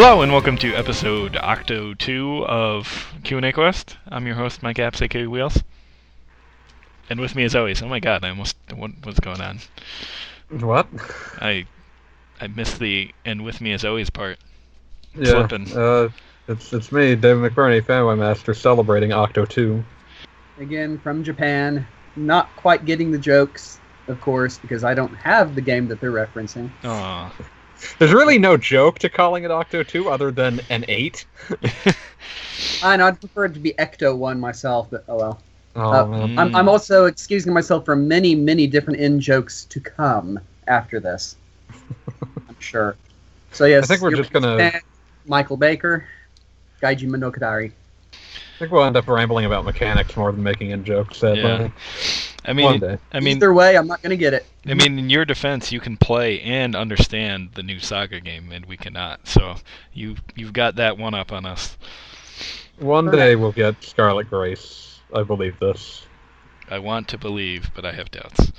Hello and welcome to episode Octo 2 of Q&A Quest. I'm your host, Mike Apps, aka Wheels. And with me as always, oh my god, I almost, what, what's going on? What? I I missed the and with me as always part. Yeah, Flippin'. uh, it's it's me, David McBurney, Fanboy Master, celebrating Octo 2. again from Japan. Not quite getting the jokes, of course, because I don't have the game that they're referencing. Aw. There's really no joke to calling it Octo 2 other than an 8. I know I'd prefer it to be Ecto One myself, but oh well. Oh, Uh. I'm. I'm also excusing myself from many, many different in jokes to come after this. I'm sure. So yes, I think we're just gonna- Michael Baker, Gaijin Monogatari. I think we'll end up rambling about mechanics more than making in jokes, sadly. Yeah. I One mean, day. I mean, Either way, I'm not going to get it. I mean, in your defense, you can play and understand the new Saga game, and we cannot. So you you've got that one up on us. One day we'll get Scarlet Grace. I believe this. I want to believe, but I have doubts.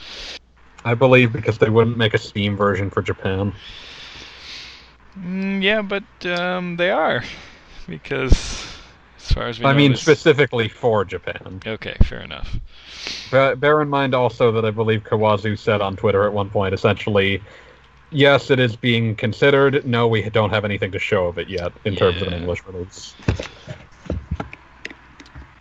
I believe because they wouldn't make a Steam version for Japan. Mm, yeah, but um, they are because as far as we I know, mean, this- specifically for Japan. Okay, fair enough. Ba- Bear in mind also that I believe Kawazu said on Twitter at one point, essentially, yes, it is being considered. No, we don't have anything to show of it yet in terms of an English release.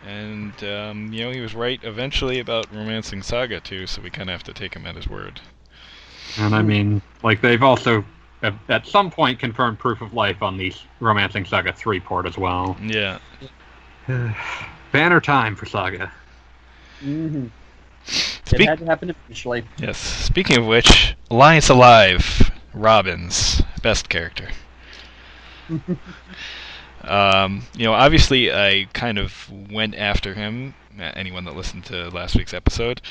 And um, you know, he was right eventually about Romancing Saga 2, so we kind of have to take him at his word. And I mean, like they've also at, at some point confirmed proof of life on the Romancing Saga 3 port as well. Yeah. Banner time for Saga. hmm It had to happen eventually. Yes. Speaking of which, Alliance Alive, Robbins, best character. um, you know, obviously, I kind of went after him. uh, Anyone that listened to last week's episode,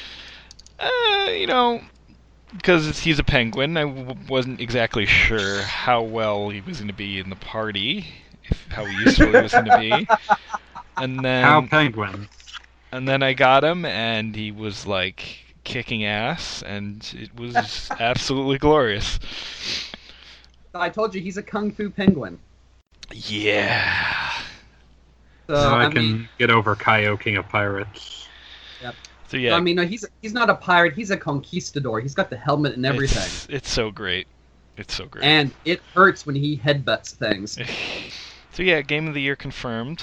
uh, you know, because he's a penguin, I w- wasn't exactly sure how well he was going to be in the party, if, how useful he was going to be. And then, How Penguin. and then I got him, and he was like kicking ass, and it was absolutely glorious. I told you he's a kung fu penguin. Yeah. So, now I, I can mean, get over Kaio, King of Pirates. Yep. So yeah, I mean, no, he's he's not a pirate. He's a conquistador. He's got the helmet and everything, It's, it's so great. It's so great. and it hurts when he headbutts things. so yeah, game of the year confirmed.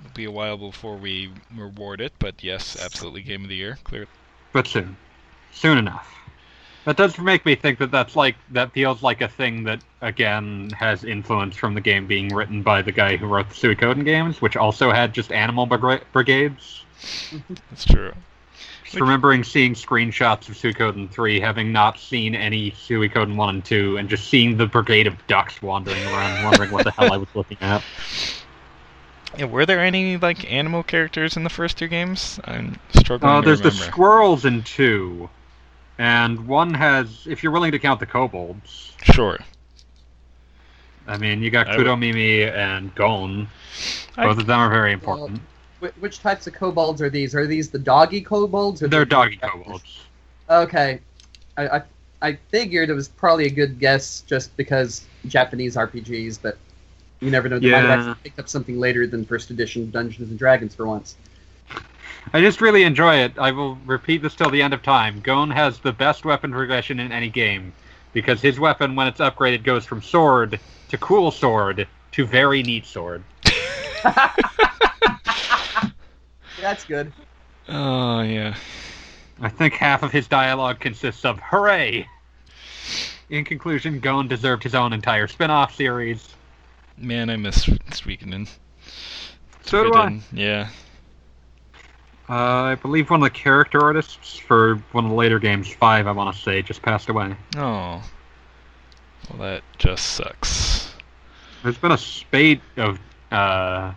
It'll be a while before we reward it, but yes, absolutely game of the year. Clear. But soon. Soon enough. That does make me think that that's like that feels like a thing that again has influence from the game being written by the guy who wrote the Suikoden games, which also had just animal briga- brigades. That's true. Just remembering seeing screenshots of Suikoden 3, having not seen any Suikoden 1 and 2, and just seeing the brigade of ducks wandering around, wondering what the hell I was looking at. Yeah, were there any like animal characters in the first two games? I'm struggling Uh, to there's the squirrels in 2, and one has, if you're willing to count the kobolds, Sure. I mean, you got Kuromimi and Gon. I- Both of them are very important. Wh- which types of kobolds are these? Are these the doggy kobolds? Or They're the- doggy kobolds. Okay, I, I I figured it was probably a good guess just because Japanese RPGs, but you never know. They might have Yeah. actually picked up something later than first edition Dungeons and Dragons for once. I just really enjoy it. I will repeat this till the end of time. Gon has the best weapon progression in any game because his weapon, when it's upgraded, goes from sword to cool sword to very neat sword. That's good. Oh yeah. I think half of his dialogue consists of hooray. In conclusion, Gon deserved his own entire spin-off series. Man, I miss Suikoden. So do I. Yeah. Uh, I believe one of the character artists for one of the later games, five, I want to say, just passed away. Oh. Well, that just sucks. There's been a spate of uh,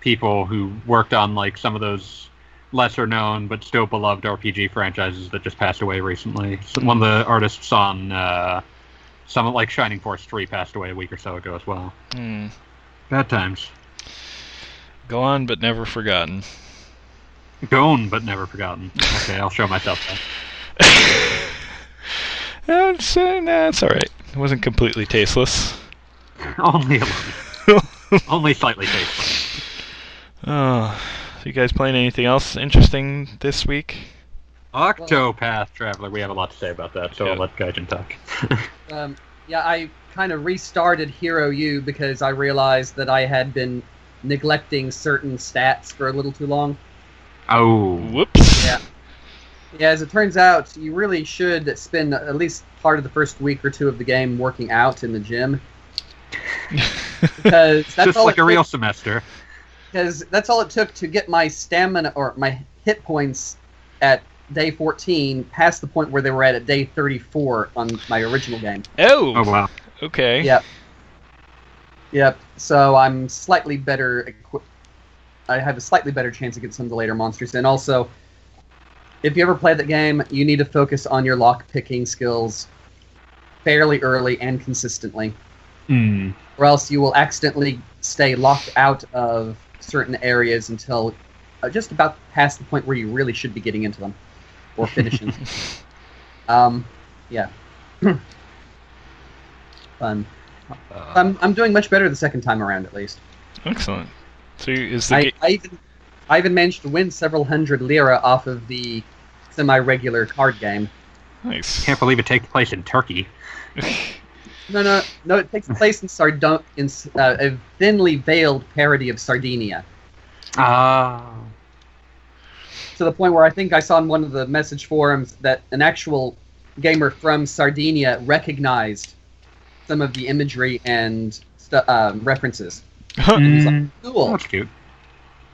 people who worked on like some of those lesser known but still beloved RPG franchises that just passed away recently. So one of the artists on uh, some like Shining Force 3 passed away a week or so ago as well. Hmm. Bad times. Gone but never forgotten. Gone but never forgotten. Okay, I'll show myself that. That's, uh, nah, it's alright. It wasn't completely tasteless. Only a little. Only slightly tasteful. Oh, so you guys playing anything else interesting this week? Octopath Traveler. We have a lot to say about that, so Yeah. I'll let Gaijin talk. Um, yeah, I kind of restarted Hero U because I realized that I had been neglecting certain stats for a little too long. oh. Whoops. Yeah. Yeah, as it turns out, you really should spend at least part of the first week or two of the game working out in the gym because that's Just all like it a real semester. because that's all it took to get my stamina or my hit points at day 14 past the point where they were at at day 34 on my original game. oh, Oh wow. okay. Yep. Yep. So I'm slightly better. equipped. I have a slightly better chance against some of the later monsters, and also, if you ever play the game, you need to focus on your lock picking skills fairly early and consistently, Hmm. or else you will accidentally stay locked out of certain areas until uh, just about past the point where you really should be getting into them or finishing. um, yeah. Fun. Uh, I'm, I'm doing much better the second time around, at least. Excellent. So is the I, ga- I even I even managed to win several hundred lira off of the semi-regular card game. nice? Can't believe it takes place in Turkey. No, no, no. It takes place in Sardon in uh, a thinly veiled parody of Sardinia, Ah. To the point where I think I saw in one of the message forums that an actual gamer from Sardinia recognized some of the imagery and stu- um, references. He's like, Mm. Cool. That's cute.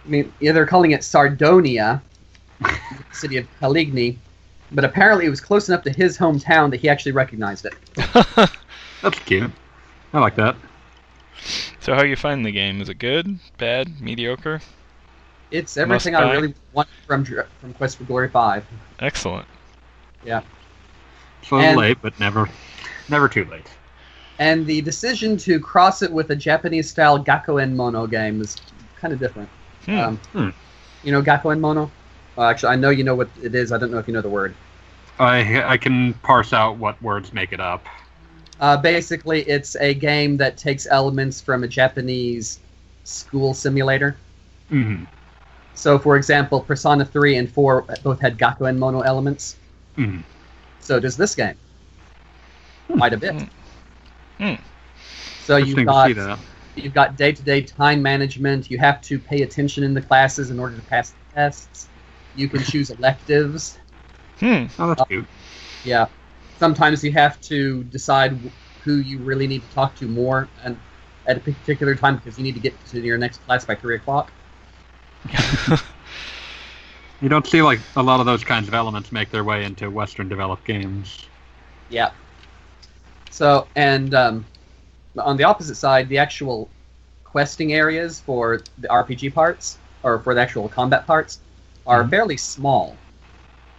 I mean, yeah, they're calling it Sardonia, the city of Caligny, but apparently it was close enough to his hometown that he actually recognized it. That's cute. I like that. so how you find the game? Is it good? Bad? Mediocre? It's everything Must I buy. really want from from Quest for Glory Five. Excellent. Yeah. a little And- late, but never, never too late. And the decision to cross it with a Japanese-style Gakuen Mono game is kind of different. Hmm. Um, Hmm. You know Gakuen Mono? Well, actually, I know you know what it is. I don't know if you know the word. I I can parse out what words make it up. Uh, basically, it's a game that takes elements from a Japanese school simulator. hmm So, for example, Persona 3 and 4 both had Gakuen Mono elements. hmm So does this game. Quite a bit. Hmm. So you've got you've got day-to-day time management. You have to pay attention in the classes in order to pass the tests. You can choose electives. Hmm. Oh, that's cute. Yeah. Sometimes you have to decide who you really need to talk to more and at a particular time because you need to get to your next class by three o'clock. You don't see like a lot of those kinds of elements make their way into Western developed games. Yeah. So, and um, on the opposite side, the actual questing areas for the RPG parts, or for the actual combat parts, are Mhm. fairly small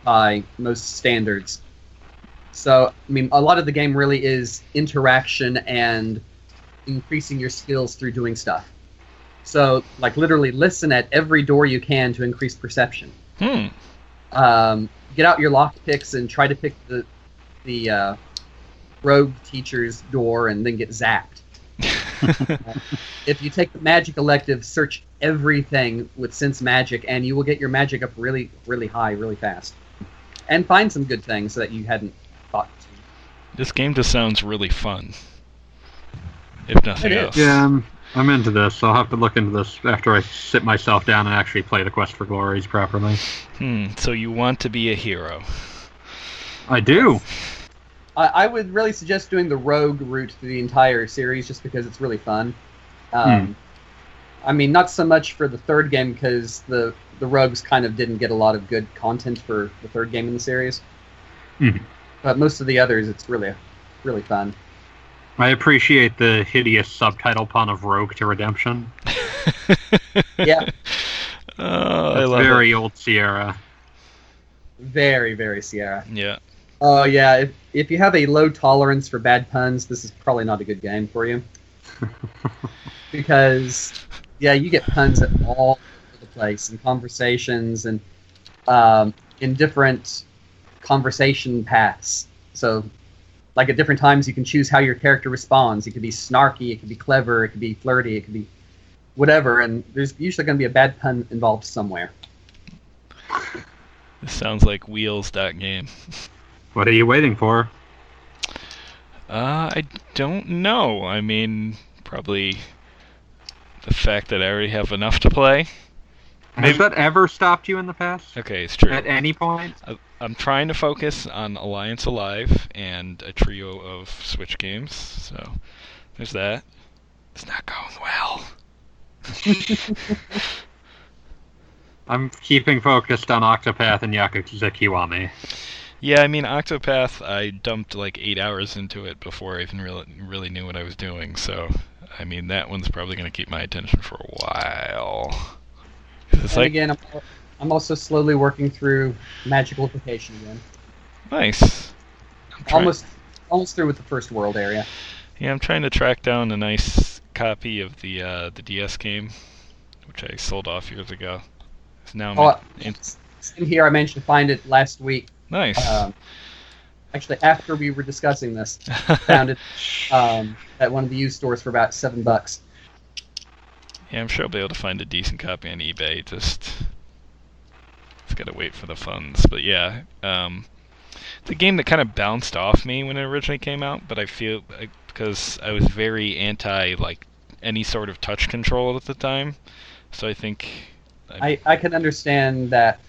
by most standards. So, I mean, a lot of the game really is interaction and increasing your skills through doing stuff. So, like, literally listen at every door you can to increase perception Hmm. um, get out your lock picks and try to pick the the uh, rogue teacher's door and then get zapped. If you take the magic elective, search everything with sense magic, and you will get your magic up really, really high, really fast, and find some good things that you hadn't thought. To. this game just sounds really fun. If nothing It is. else. Yeah, I'm, I'm into this. I'll have to look into this after I sit myself down and actually play the Quest for Glories properly. Hmm. So you want to be a hero? I do. I, I would really suggest doing the rogue route through the entire series, just because it's really fun. Um, I mean, not so much for the third game because the the rogues kind of didn't get a lot of good content for the third game in the series. Mhm. But most of the others, it's really really fun. I appreciate the hideous subtitle pun of Rogue to Redemption. Yeah, Oh, I That's love very old Sierra. very very Sierra. Yeah. Oh yeah, if if you have a low tolerance for bad puns, this is probably not a good game for you. because yeah, you get puns at all over the place in conversations and um, in different conversation paths. So like at different times you can choose how your character responds. It could be snarky, it could be clever, it could be flirty, it could be whatever, and there's usually going to be a bad pun involved somewhere. This sounds like Wheels that game. What are you waiting for? Uh, I don't know. I mean, probably the fact that I already have enough to play. Has that ever stopped you in the past? Okay, it's true. At any point? I- I'm trying to focus on Alliance Alive and a trio of Switch games, so there's that. It's not going well. I'm keeping focused on Octopath and Yakuza Kiwami. Yeah, I mean Octopath, I dumped like eight hours into it before I even really really knew what I was doing. So, I mean that one's probably going to keep my attention for a while. It's and like again, I'm, I'm also slowly working through magical vacation again. nice. Almost, almost through with the first world area. Yeah, I'm trying to track down a nice copy of the uh, the DS game, which I sold off years ago. So now Oh, in, in here, I managed to find it last week. nice. Um, actually, after we were discussing this, found it um, at one of the used stores for about seven bucks. Yeah, I'm sure I'll be able to find a decent copy on eBay. Just, just gotta wait for the funds. But yeah, um, the game that kind of bounced off me when it originally came out. But I feel like, because I was very anti like any sort of touch control at the time, so I think. I, I can understand that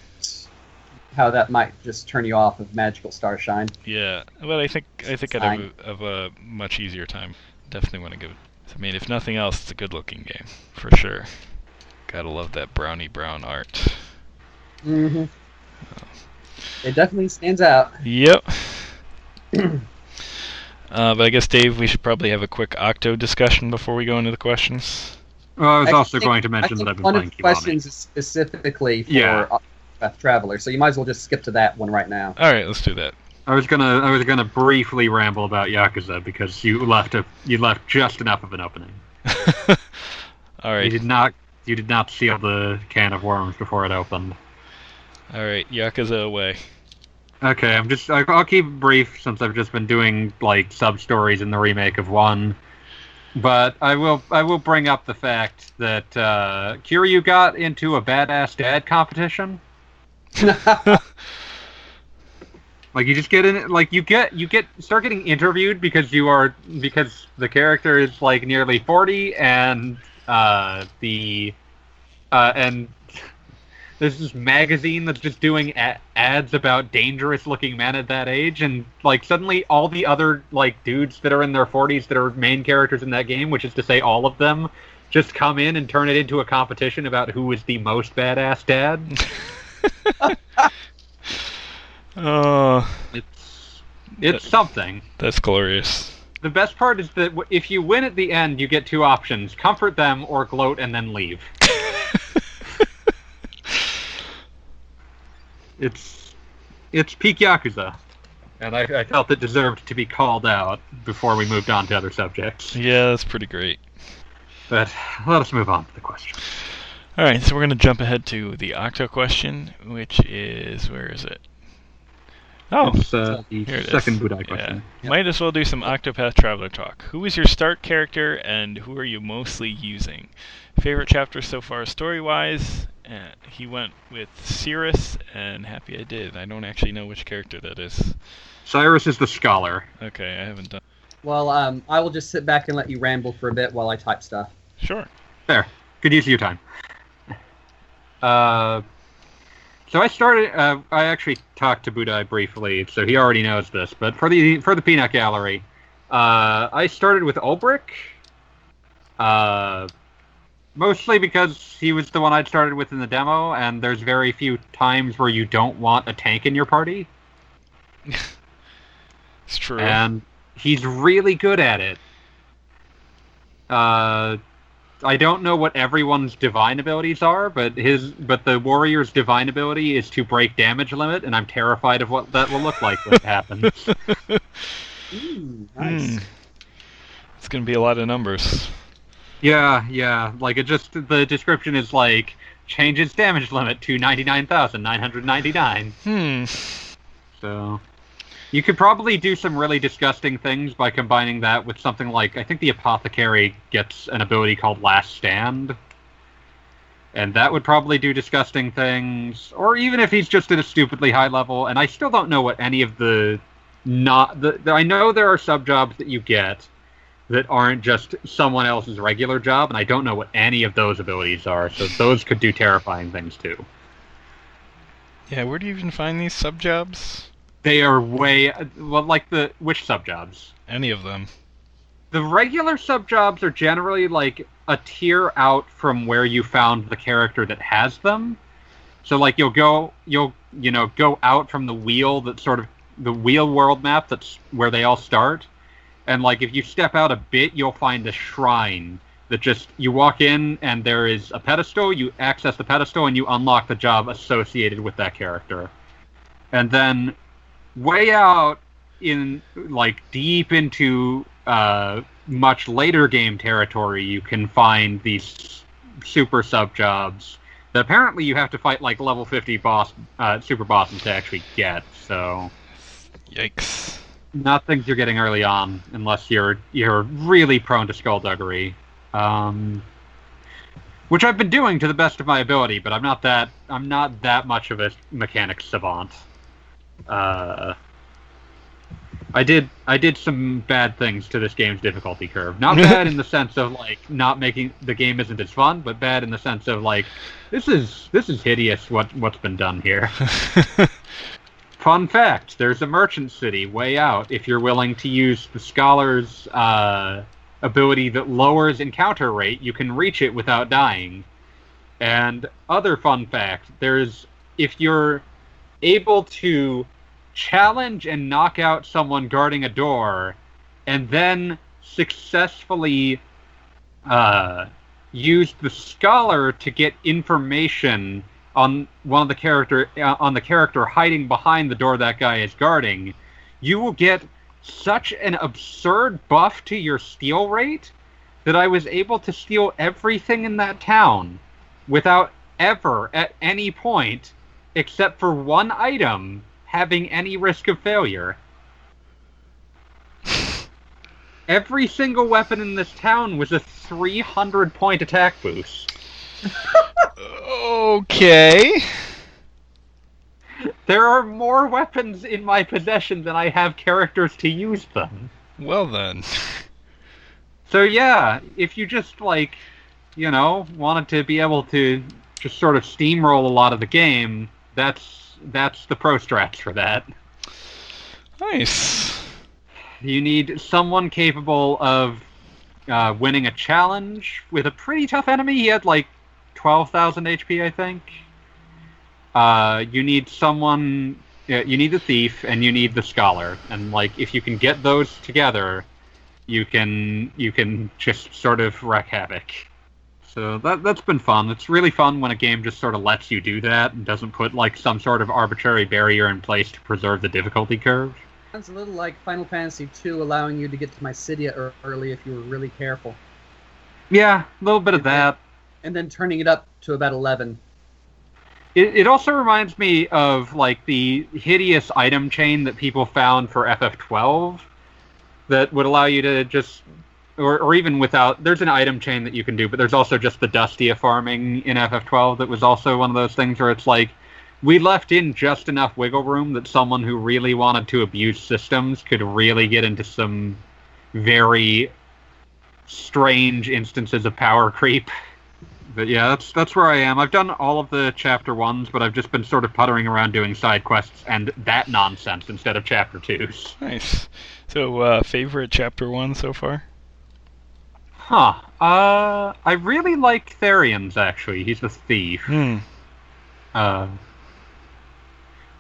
how that might just turn you off of Magical Starsign. Yeah, well, I think I think I'd have a, have a much easier time. Definitely want to give it. I mean, if nothing else, it's a good-looking game for sure. Gotta love that brownie brown art. Mm-hmm. It definitely stands out. Yep. uh, but I guess Dave, we should probably have a quick Octo discussion before we go into the questions. Well, I was I also think- going to I mention think that I've been one playing of the Kiwami. questions is specifically for Yeah. Octopath Traveler, so you might as well just skip to that one right now. All right, let's do that. I was gonna I was gonna briefly ramble about Yakuza because you left a you left just enough of an opening. all You did not you did not seal the can of worms before it opened. All right, Yakuza away. Okay, I'm just I- I'll keep it brief since I've just been doing like sub stories in the remake of one. But I will I will bring up the fact that uh, Kiryu got into a badass dad competition. Like you just get in like you get you get start getting interviewed because you are because the character is like nearly 40 and uh the uh and there's this magazine that's just doing a- ads about dangerous looking men at that age and like suddenly all the other like dudes that are in their 40s that are main characters in that game which is to say all of them just come in and turn it into a competition about who is the most badass dad Oh, it's it's something that's glorious. The best part is that if you win at the end, you get two options: comfort them or gloat and then leave. It's it's peak yakuza, and I, I felt it deserved to be called out before we moved on to other subjects. Yeah, that's pretty great. But let us move on to the question. All right, so we're gonna jump ahead to the Octo question, which is where is it? Oh, it's uh, the here it is. second Budai Yeah. question. Might as well do some Octopath Traveler talk. Who is your start character and who are you mostly using? Favorite chapter so far story wise? Uh, he went with Cyrus and Happy I Did. I don't actually know which character that is. Cyrus is the scholar. Okay, I haven't done. well, um, I will just sit back and let you ramble for a bit while I type stuff. Sure. There. Good use of your time. Uh, so I started. Uh, I actually talked to Budai briefly, so he already knows this. But for the for the peanut gallery, uh, I started with Olberic. Uh, mostly because he was the one I'd started with in the demo, and there's very few times where you don't want a tank in your party, It's true. and he's really good at it. Uh, I don't know what everyone's divine abilities are, but his but the warrior's divine ability is to break damage limit, and I'm terrified of what that will look like when it happens. Ooh, nice. Hmm. It's gonna be a lot of numbers. Yeah, yeah. Like it just the description is like changes damage limit to ninety nine thousand nine hundred ninety nine. Hmm. So You could probably do some really disgusting things by combining that with something like I think the apothecary gets an ability called Last Stand. And that would probably do disgusting things. Or even if he's just at a stupidly high level, and I still don't know what any of the not the, the I know there are sub jobs that you get that aren't just someone else's regular job, and I don't know what any of those abilities are, so those could do terrifying things too. Yeah, where do you even find these sub jobs? They are way well, like the which sub jobs? Any of them? The regular sub jobs are generally like a tier out from where you found the character that has them. So like you'll go, you'll you know go out from the wheel that sort of the wheel world map that's where they all start, and like if you step out a bit, you'll find a shrine that just you walk in and there is a pedestal. You access the pedestal and you unlock the job associated with that character, and then way out in like deep into uh, much later game territory, you can find these super sub jobs that apparently you have to fight like level 50 boss uh, super bosses to actually get. So Yikes. Not things you're getting early on unless you're you're really prone to skullduggery. Um, which I've been doing to the best of my ability, but I'm not that I'm not that much of a mechanic savant. Uh, I did I did some bad things to this game's difficulty curve. Not bad in the sense of like not making the game isn't as fun, but bad in the sense of like this is this is hideous what what's been done here. Fun fact: There's a merchant city way out. If you're willing to use the scholar's uh, ability that lowers encounter rate, you can reach it without dying. And other fun fact: There's if you're able to challenge and knock out someone guarding a door, and then successfully uh, use the scholar to get information on one of the character uh, on the character hiding behind the door that guy is guarding, you will get such an absurd buff to your steal rate that I was able to steal everything in that town without ever at any point except for one item having any risk of failure. Every single weapon in this town was a 300 point attack boost. Okay. There are more weapons in my possession than I have characters to use them. Well then. So yeah, if you just like, you know, wanted to be able to just sort of steamroll a lot of the game, that's that's the pro strats for that. Nice. You need someone capable of uh, winning a challenge with a pretty tough enemy. He had like 12,000 HP, I think. Uh, you need someone. You need the thief and you need the scholar, and like if you can get those together, you can you can just sort of wreak havoc. So that that's been fun. It's really fun when a game just sort of lets you do that and doesn't put like some sort of arbitrary barrier in place to preserve the difficulty curve. Sounds a little like Final Fantasy II allowing you to get to Mysidia ear- early if you were really careful, Yeah, a little bit of that. And then turning it up to about 11. It, it also reminds me of like the hideous item chain that people found for FF12 that would allow you to just or, or even without there's an item chain that you can do, but there's also just the Dustia farming in FF12 that was also one of those things where it's like we left in just enough wiggle room that someone who really wanted to abuse systems could really get into some very strange instances of power creep. But yeah, that's that's where I am. I've done all of the chapter ones, but I've just been sort of puttering around doing side quests and that nonsense instead of chapter twos. Nice. So, uh, favorite chapter one so far? Huh. Uh, I really like Therion's actually. He's the thief. Hmm. Uh,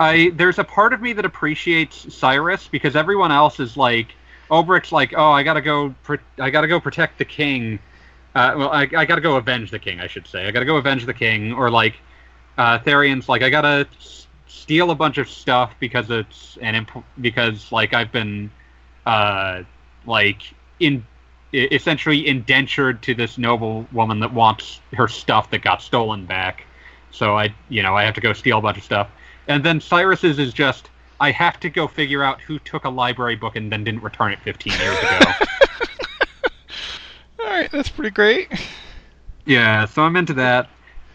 I there's a part of me that appreciates Cyrus because everyone else is like Olberic's like, oh, I gotta go, pr- I gotta go protect the king. Uh, well, I, I gotta go avenge the king, I should say. I gotta go avenge the king, or like uh, like, I gotta s- steal a bunch of stuff because it's an imp- because like I've been uh, like in essentially indentured to this noble woman that wants her stuff that got stolen back. So I, you know, I have to go steal a bunch of stuff. And then Cyrus's is just, I have to go figure out who took a library book and then didn't return it 15 years ago. All right, that's pretty great. yeah, so I'm into that.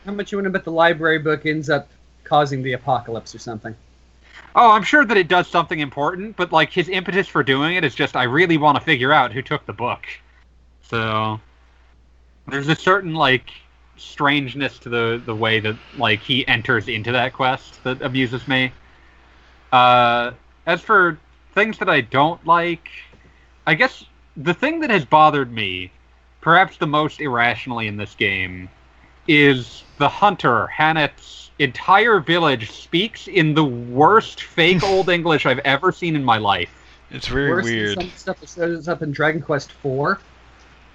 How much you want to bet the library book ends up causing the apocalypse or something? Oh, I'm sure that it does something important, but like his impetus for doing it is just I really want to figure out who took the book. So there's a certain like strangeness to the the way that like he enters into that quest that amuses me. Uh, as for things that I don't like, I guess the thing that has bothered me, perhaps the most irrationally in this game, is the hunter H'aanit's entire village speaks in the worst fake old English I've ever seen in my life. It's very Worse weird. than some stuff that shows up in Dragon Quest IV.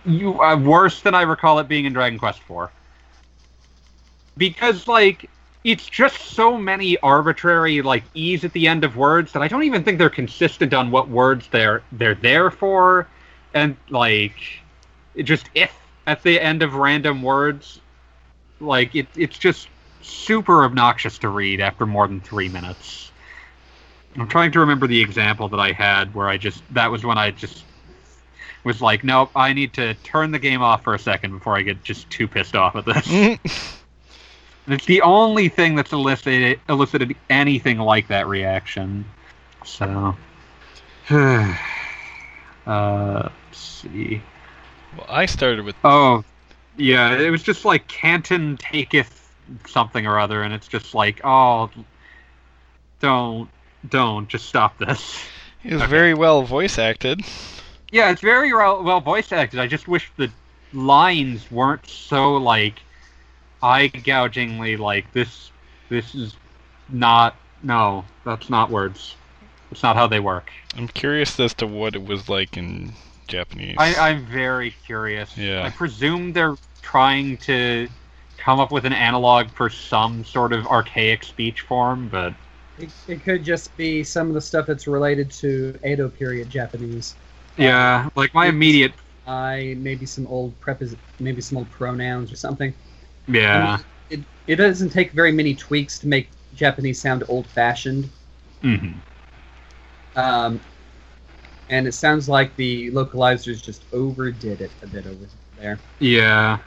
You uh, worse than I recall it being in Dragon Quest IV. Because like it's just so many arbitrary like e's at the end of words that I don't even think they're consistent on what words they're they're there for, and like it just if at the end of random words, like it it's just super obnoxious to read after more than three minutes. I'm trying to remember the example that I had where I just that was when I just was like, nope, I need to turn the game off for a second before I get just too pissed off at this. And it's the only thing that's elicited elicited anything like that reaction. So, uh, let's see. Well, I started with Oh, yeah, it was just like Canton taketh something or other, and it's just like, oh, don't, don't, just stop this. it was okay. very well voice acted. Yeah, it's very well, well voice acted. I just wish the lines weren't so like eye gougingly like this. This is not. No, that's not words. It's not how they work. I'm curious as to what it was like in Japanese. I, I'm very curious. Yeah. I presume they're trying to come up with an analog for some sort of archaic speech form, but It, it could just be some of the stuff that's related to Edo period Japanese. yeah, like my immediate. I maybe some old prepos, maybe some old pronouns or something. Yeah. It it doesn't take very many tweaks to make Japanese sound old fashioned. hmm Um, and it sounds like the localizers just overdid it a bit over there. Yeah.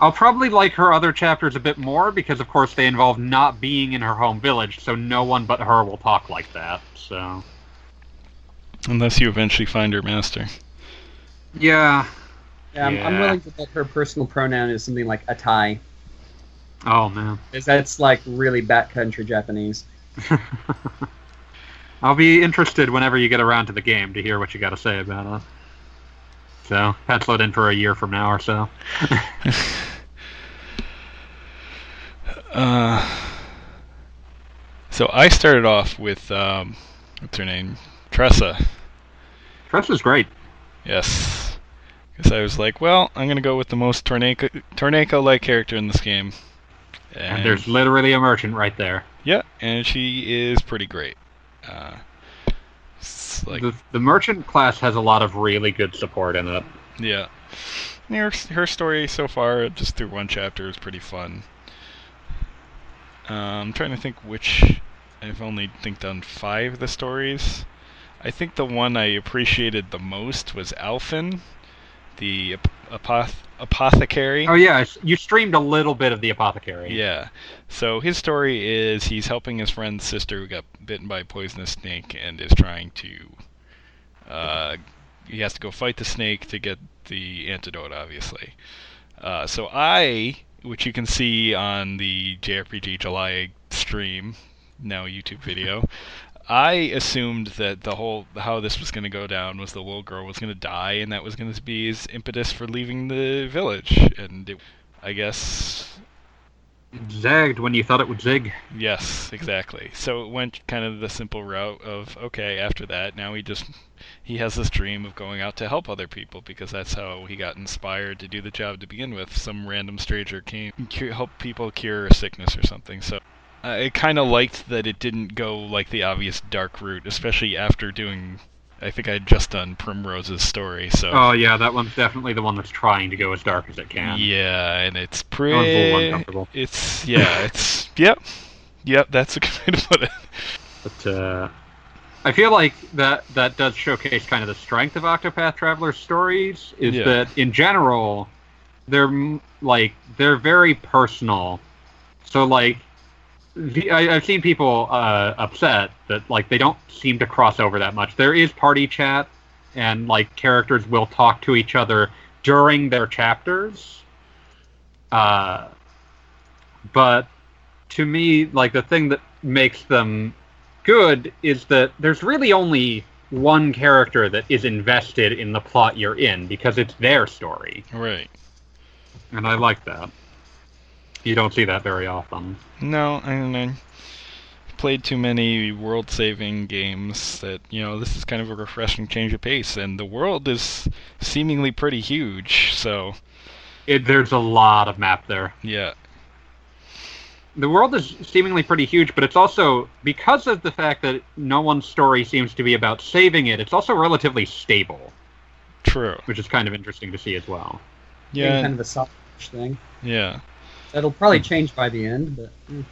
I'll probably like her other chapters a bit more because, of course, they involve not being in her home village, so no one but her will talk like that. So. Unless you eventually find her master. Yeah. Yeah, I'm, I'm willing to bet her personal pronoun is something like atai, Oh man. because that's like really backcountry Japanese. I'll be interested whenever you get around to the game to hear what you got to say about it. So pencil it in for a year from now or so. Uh, so I started off with um, what's her name, Tressa. Tressa's great. Yes, because I was like, well, I'm gonna go with the most Torneko Torneko-like character in this game. And there's literally a merchant right there. yeah, and she is pretty great. Uh, like the, the merchant class has a lot of really good support in it. Yeah. Her, her story so far, just through one chapter, is pretty fun. Uh, I'm trying to think which. I've only think done five of the stories. I think the one I appreciated the most was Alfyn, the ap- apoth- apothecary. Oh yeah, you streamed a little bit of the apothecary. Yeah. So his story is he's helping his friend's sister who got bitten by a poisonous snake and is trying to. Uh, he has to go fight the snake to get the antidote, obviously. Uh, so I, which you can see on the JRPG July stream, now YouTube video, I assumed that the whole how this was going to go down was the little girl was going to die, and that was going to be his impetus for leaving the village. And it, I guess It zagged when you thought it would zig. Yes, exactly. So it went kind of the simple route of okay, after that, now he just he has this dream of going out to help other people because that's how he got inspired to do the job to begin with. Some random stranger came help people cure a sickness or something. So I kind of liked that it didn't go like the obvious dark route, especially after doing. I think I had just done Primrose's story, so Oh yeah, that one's definitely the one that's trying to go as dark as it can. yeah, and it's That one's a little pretty. uncomfortable. It's yeah, it's yep, yep. That's a good way to put it. But uh, I feel like that that does showcase kind of the strength of Octopath Traveler's stories. Is Yeah. that in general, they're like they're very personal. So like, the, I, I've seen people uh, upset that like they don't seem to cross over that much. There is party chat, and like characters will talk to each other during their chapters. Uh, but to me, like the thing that makes them good is that there's really only one character that is invested in the plot you're in because it's their story, Right. and I like that. You don't see that very often. No, I mean, I played too many world-saving games that you know this is kind of a refreshing change of pace, and the world is seemingly pretty huge. So It, there's a lot of map there. yeah, The world is seemingly pretty huge, but it's also because of the fact that no one's story seems to be about saving it. It's also relatively stable, true. which is kind of interesting to see as well. Being Yeah, kind of a soft thing. yeah. That'll probably change by the end, but mm.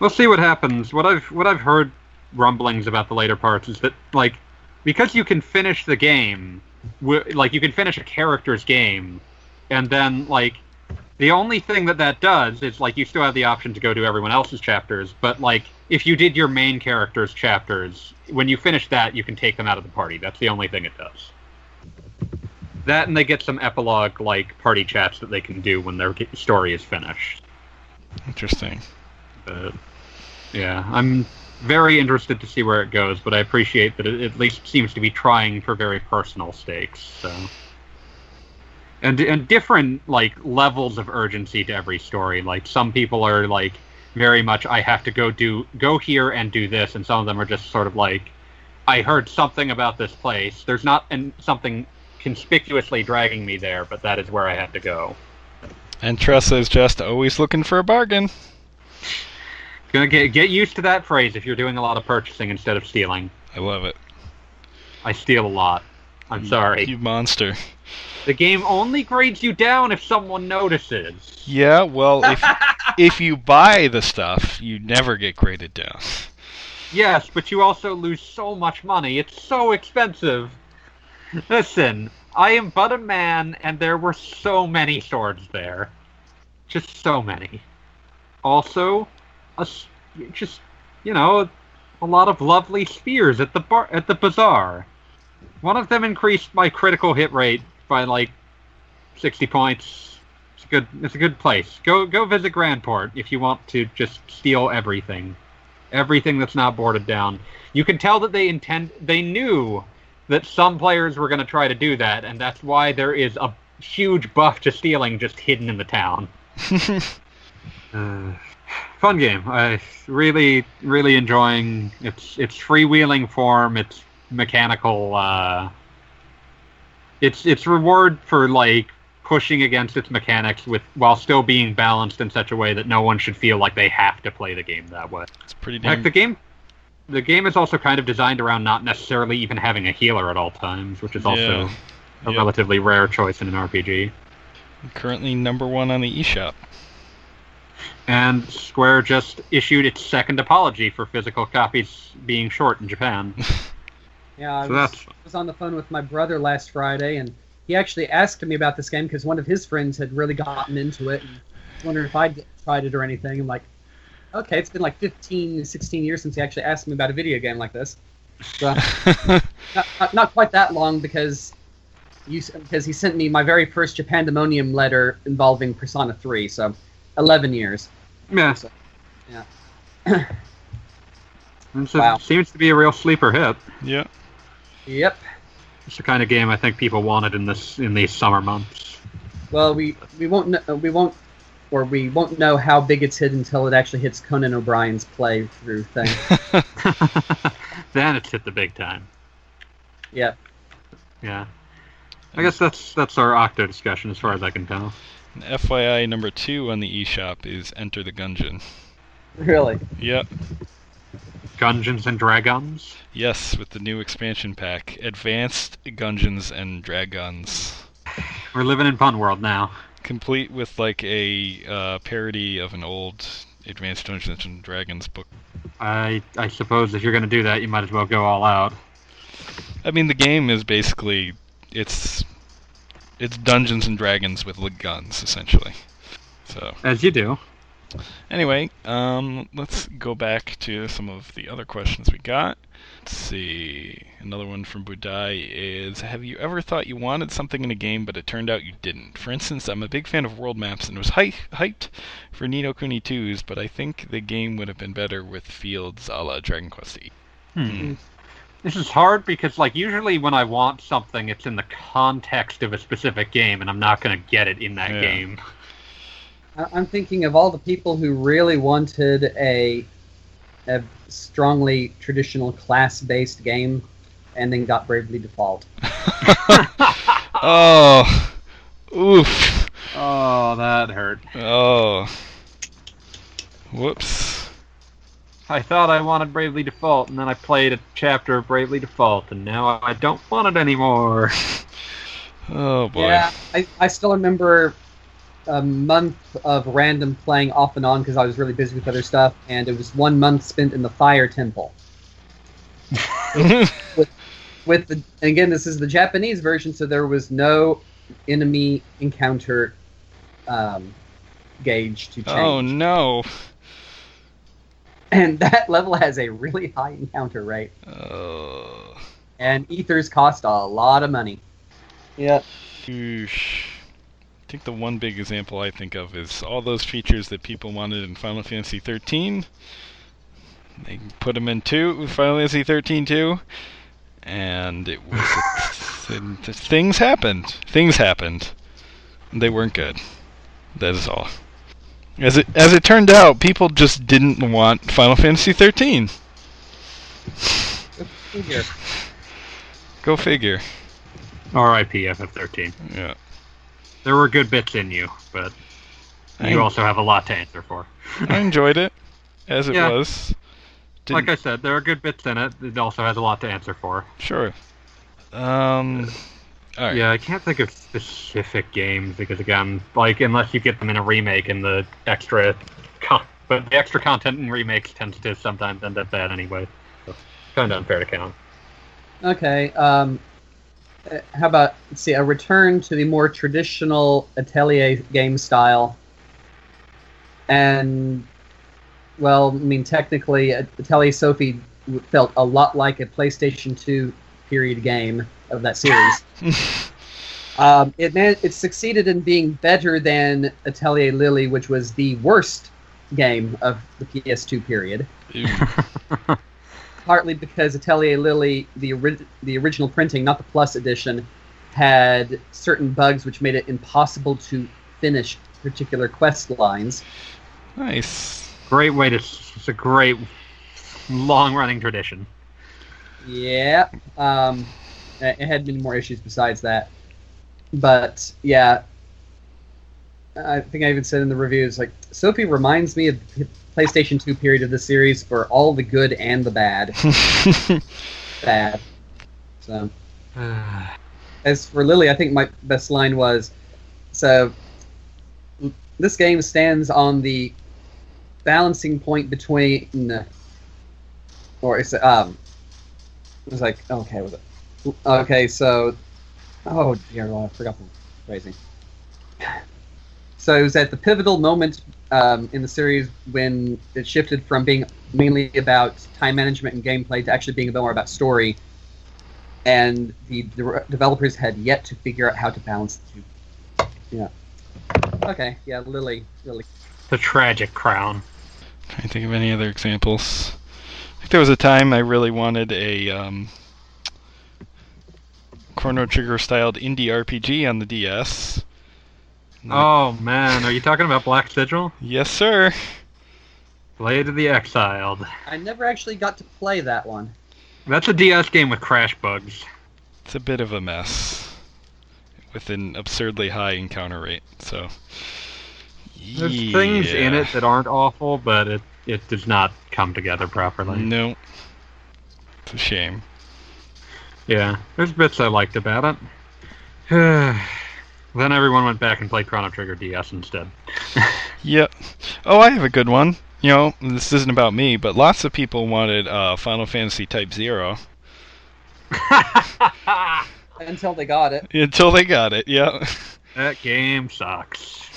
We'll see what happens. What I've what I've heard rumblings about the later parts is that like because you can finish the game, like you can finish a character's game, and then like the only thing that that does is like you still have the option to go to everyone else's chapters, but like if you did your main character's chapters, when you finish that, you can take them out of the party. That's the only thing it does. That and they get some epilogue like party chats that they can do when their story is finished. Interesting. But yeah, I'm very interested to see where it goes, but I appreciate that it at least seems to be trying for very personal stakes. So, and and different like levels of urgency to every story. Like some people are like very much I have to go do go here and do this, and some of them are just sort of like I heard something about this place. There's not and something conspicuously dragging me there, but that is where I have to go. And Tressa is just always looking for a bargain. Gonna get get used to that phrase if you're doing a lot of purchasing instead of stealing. I love it. I steal a lot. I'm sorry. You monster. The game only grades you down if someone notices. Yeah, well, if if you buy the stuff, you never get graded down. Yes, but you also lose so much money. It's so expensive. Listen, I am but a man, and there were so many swords there. Just so many. Also, a just, you know, a lot of lovely spears at the bar at the bazaar. One of them increased my critical hit rate by like 60 points. It's a good it's a good place. Go go visit Grandport if you want to just steal everything. Everything that's not boarded down. You can tell that they intend they knew that some players were going to try to do that and that's why there is a huge buff to stealing just hidden in the town. Uh, fun game. I really, really enjoying its its freewheeling form, its mechanical. Uh, its its reward for like pushing against its mechanics with while still being balanced in such a way that no one should feel like they have to play the game that way. It's pretty Heck, damn. the game. The game is also kind of designed around not necessarily even having a healer at all times, which is also Yeah. a Yep. relatively rare choice in an RPG. Currently number one on the eShop. And Square just issued its second apology for physical copies being short in Japan. yeah, I So was, that's was on the phone with my brother last Friday, and he actually asked me about this game because one of his friends had really gotten into it and wondered if I'd tried it or anything. I'm like, okay, it's been like 15, 16 years since he actually asked me about a video game like this. So, not, not, not quite that long because you because he sent me my very first Japandemonium letter involving Persona 3, so 11 years. yeah. Yeah. It's Wow. Seems to be a real sleeper hit. yeah. Yep. It's the kind of game I think people wanted in this in these summer months. Well, we we won't uh, we won't or we won't know how big it's hit until it actually hits Conan O'Brien's playthrough thing. then it's hit the big time. yeah. Yeah. I guess that's that's our Octo discussion as far as I can tell. And FYI, number two on the eShop is Enter the Gungeon. Really. Yep. Dungeons and Dragons. Yes, with the new expansion pack, Advanced Gungeons and Dragons, We're living in Pun World now. Complete with like a uh, parody of an old Advanced Dungeons and Dragons book. I I suppose if you're going to do that, you might as well go all out. I mean, the game is basically it's it's Dungeons and Dragons with guns, essentially. So As you do. Anyway, um, let's go back to some of the other questions we got. Let's see. Another one from Budai is Have you ever thought you wanted something in a game, but it turned out you didn't? For instance, I'm a big fan of world maps and was hy- hyped for Ni no Kuni 2s, but I think the game would have been better with fields a la Dragon Quest E. Hmm. This is hard because, like, usually when I want something, it's in the context of a specific game, and I'm not going to get it in that Yeah. game. I- I'm thinking of all the people who really wanted a a strongly traditional class-based game, and then got Bravely Default. oh, oof. Oh, that hurt. Oh. Whoops. I thought I wanted Bravely Default, and then I played a chapter of Bravely Default, and now I don't want it anymore. Oh boy. Yeah, I, I still remember a month of random playing off and on because I was really busy with other stuff, and it was one month spent in the Fire Temple. With the and again, this is the Japanese version, so there was no enemy encounter um, gauge to change, oh no. and that level has a really high encounter rate, Oh. and ethers cost a lot of money. Yeah. Oosh. I think the one big example I think of is all those features that people wanted in Final Fantasy 13. They put them in two Final Fantasy 13 too, and it was and things happened. Things happened. They weren't good. That is all. As it as it turned out, people just didn't want Final Fantasy 13. Here. Go figure. R.I.P. FF13. Yeah. There were good bits in you, but you I- also have a lot to answer for. I enjoyed it as it Yeah. was. Like Didn't- I said, there are good bits in it. It also has a lot to answer for. Sure. Um. All right. Yeah, I can't think of specific games because again, like unless you get them in a remake and the extra, con- but the extra content in remakes tends to sometimes end up bad anyway. So, kind of unfair to count. Okay. Um, how about let's see a return to the more traditional Atelier game style, and well, I mean technically, Atelier Sophie felt a lot like a PlayStation Two period game of that series. um, it man- it succeeded in being better than Atelier Lily, which was the worst game of the PS2 period Ew. partly because Atelier Lily, the ori- the original printing, not the Plus edition, had certain bugs which made it impossible to finish particular quest lines. nice. Great way to. It's a great long-running tradition. Yeah, um, it had many more issues besides that, but yeah, I think I even said in the reviews like Sophie reminds me of PlayStation Two period of the series for all the good and the bad. bad. So. as for Lily, I think my best line was, so this game stands on the balancing point between, or it's um, it was like okay, was it okay? So, oh dear, Lord, I forgot the phrasing. So it was at the pivotal moment um, in the series when it shifted from being mainly about time management and gameplay to actually being a bit more about story and the de- developers had yet to figure out how to balance the two. Yeah. Okay. Yeah. Lily. Lily. The tragic crown. Trying to think of any other examples. I think there was a time I really wanted a um, Chrono Trigger styled indie RPG on the DS. And I- Oh man, are you talking about Black Sigil? Yes, sir. Blade of the Exiled. I never actually got to play that one. That's a DS game with crash bugs. It's a bit of a mess with an absurdly high encounter rate. So There's things in it that aren't awful, but it it does not come together properly. No, it's a shame. Yeah, there's bits I liked about it. then everyone went back and played Chrono Trigger DS instead. Yep. Oh, I have a good one. You know, this isn't about me, but lots of people wanted uh, Final Fantasy Type Zero Until they got it. until they got it. Yeah. that game sucks.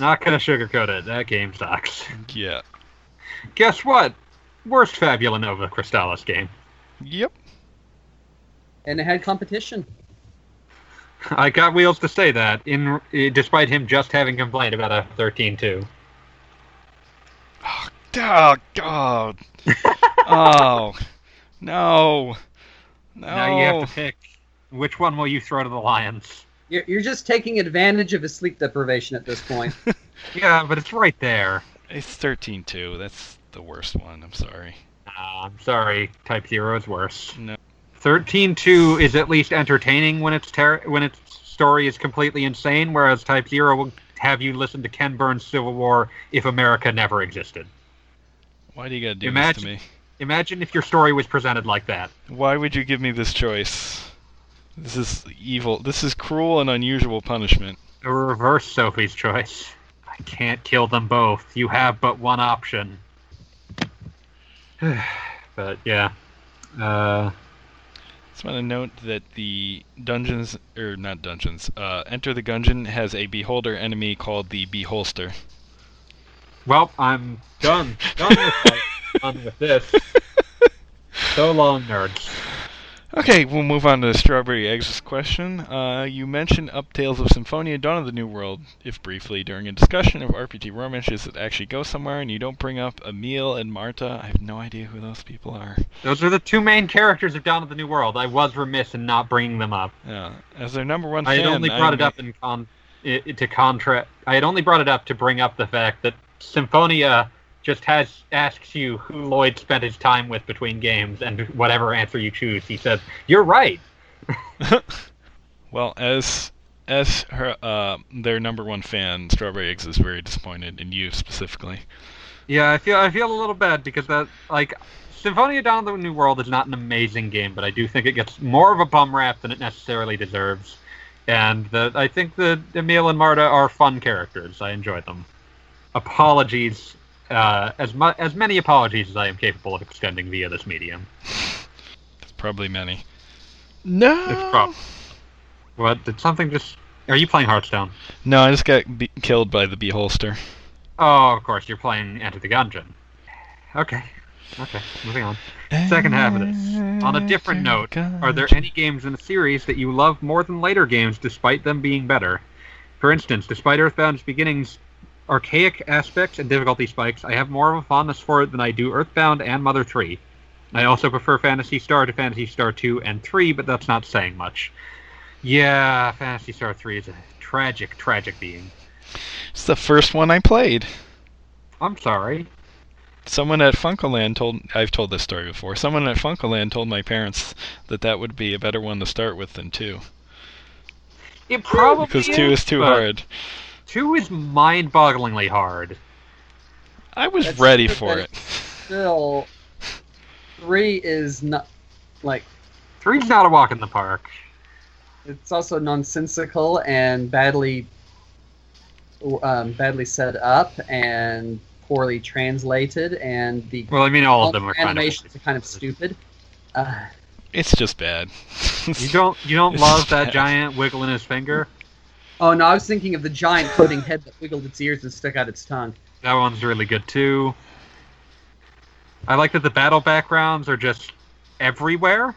Not gonna sugarcoat it. That game sucks. yeah. Guess what? Worst Fabula Nova Crystallis game. Yep. And it had competition. I got wheels to say that, in eh, despite him just having complained about a 13-2. Oh God. oh no. No. Now you have to pick which one will you throw to the lions. You're, you're just taking advantage of his sleep deprivation at this point. Yeah, but it's right there. It's thirteen two. That's the worst one. I'm sorry. Uh, I'm sorry, Type Zero is worse. No. 13-2 is at least entertaining when its ter- when its story is completely insane, whereas Type Zero will have you listen to Ken Burns' Civil War if America never existed. Why do you gotta do Imagine- this to me? Imagine if your story was presented like that. Why would you give me this choice? This is evil. This is cruel and unusual punishment. A reverse Sophie's choice. I can't kill them both. You have but one option. but yeah. Uh, Just want to note that the dungeons, or not dungeons, uh, Enter the Gungeon has a beholder enemy called the Beholster. well, I'm done. Done with, done with this. So long, nerds. Okay, we'll move on to the Strawberry Eggs question. Uh, you mentioned Up Tales of Symphonia Dawn of the New World, if briefly, during a discussion of RPG romances that actually go somewhere, and you don't bring up Emil and Marta. I have no idea who those people are. Those are the two main characters of Dawn of the New World. I was remiss in not bringing them up. Yeah, as their number one I fan, had only brought I'm- it up in con i i- to contra. I had only brought it up to bring up the fact that Symphonia just has asks you who Lloyd spent his time with between games, and whatever answer you choose, he says you're right. well, as as her uh, their number one fan, Strawberry Eggs is very disappointed in you specifically. Yeah, I feel I feel a little bad because that like Symphonia Dawn the New World is not an amazing game, but I do think it gets more of a bum rap than it necessarily deserves. And the, I think that Emil and Marta are fun characters. I enjoy them. Apologies, uh, as mu- as many apologies as I am capable of extending via this medium. There's probably many. No. It's prob- What did something just? Are you playing Hearthstone? No, I just got be- killed by the Beholster. Oh, of course, you're playing Enter the Gungeon. Okay. Okay, moving on. Second half of this. On a different note, are there any games in the series that you love more than later games despite them being better? For instance, despite Earthbound's beginnings archaic aspects and difficulty spikes, I have more of a fondness for it than I do Earthbound and Mother 3. I also prefer Phantasy Star to Phantasy Star 2 and 3, but that's not saying much. Yeah, Phantasy Star 3 is a tragic, tragic being. It's the first one I played. I'm sorry. Someone at FuncoLand told I've told this story before. Someone at FuncoLand told my parents that that would be a better one to start with than two It probably because two is too hard. Two is mind-bogglingly hard. I was That's ready for it. Still, three is not like Three's not a walk in the park. it's also nonsensical and badly um, badly set up and poorly translated and the Well, I mean, all of them are kind of. animations are kind of stupid. Uh, It's just bad. You don't you don't love that bad. giant wiggling his finger? Oh no, I was thinking of the giant floating head that wiggled its ears and stuck out its tongue. That one's really good too. I like that the battle backgrounds are just everywhere.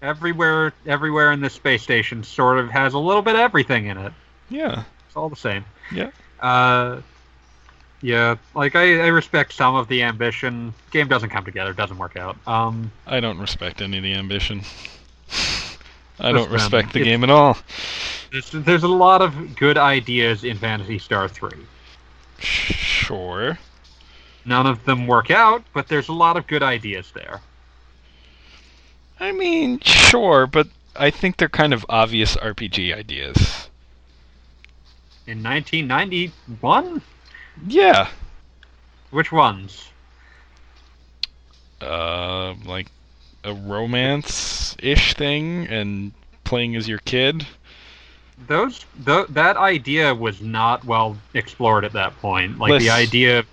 Everywhere everywhere in this space station sort of has a little bit of everything in it. yeah. It's all the same. Yeah. Uh yeah, like I, I respect some of the ambition. Game doesn't come together, doesn't work out. Um I don't respect any of the ambition. I don't respect the game at all. there's, there's a lot of good ideas in Phantasy Star 3. Sure. None of them work out, but there's a lot of good ideas there. I mean, sure, but I think they're kind of obvious RPG ideas. In 1991? Yeah. Which ones? Uh, like a romance-ish thing and playing as your kid. those th- that idea was not well explored at that point. Like the idea,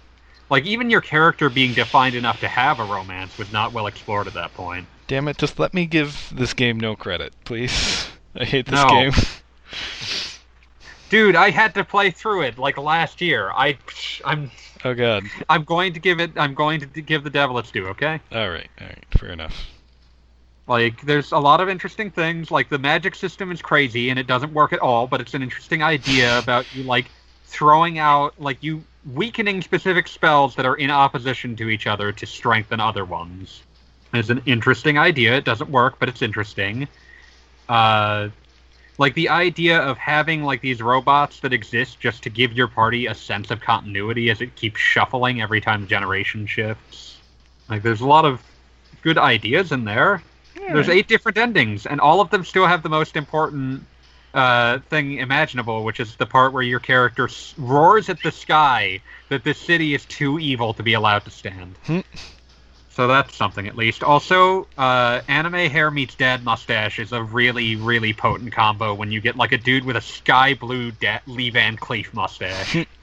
like even your character being defined enough to have a romance was not well explored at that point. Damn it! Just let me give this game no credit, please. I hate this No. game. Dude, I had to play through it like last year. I, I'm, Oh god. I'm going to give it. I'm going to give the devil its due. Okay. All right. All right. Fair enough. Like, there's a lot of interesting things. Like, the magic system is crazy and it doesn't work at all, but it's an interesting idea about you, like, throwing out, like, you weakening specific spells that are in opposition to each other to strengthen other ones. It's an interesting idea. It doesn't work, but it's interesting. Uh, like, the idea of having, like, these robots that exist just to give your party a sense of continuity as it keeps shuffling every time the generation shifts. Like, there's a lot of good ideas in there. There's eight different endings, and all of them still have the most important uh, thing imaginable, which is the part where your character s- roars at the sky that this city is too evil to be allowed to stand. Hmm. so that's something at least. Also, uh, anime hair meets dad mustache is a really, really potent combo when you get like a dude with a sky blue da- Lee Van Cleef mustache.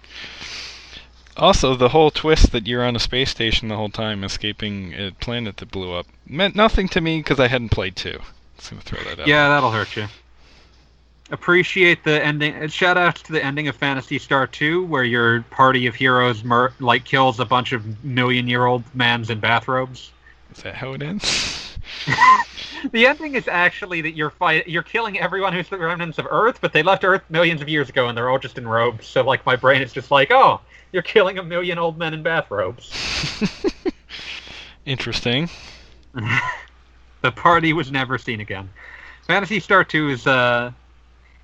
Also, the whole twist that you're on a space station the whole time, escaping a planet that blew up, meant nothing to me because I hadn't played two. Just gonna throw that out. Yeah, that'll hurt you. Appreciate the ending. uh, Shout out to the ending of Phantasy Star 2, where your party of heroes mur- like kills a bunch of million-year-old mans in bathrobes. Is that how it ends? The ending is actually that you're fight- you're killing everyone who's the remnants of Earth, but they left Earth millions of years ago, and they're all just in robes. So like my brain is just like, oh, you're killing a million old men in bathrobes. Interesting. the party was never seen again. Phantasy Star 2 is, uh,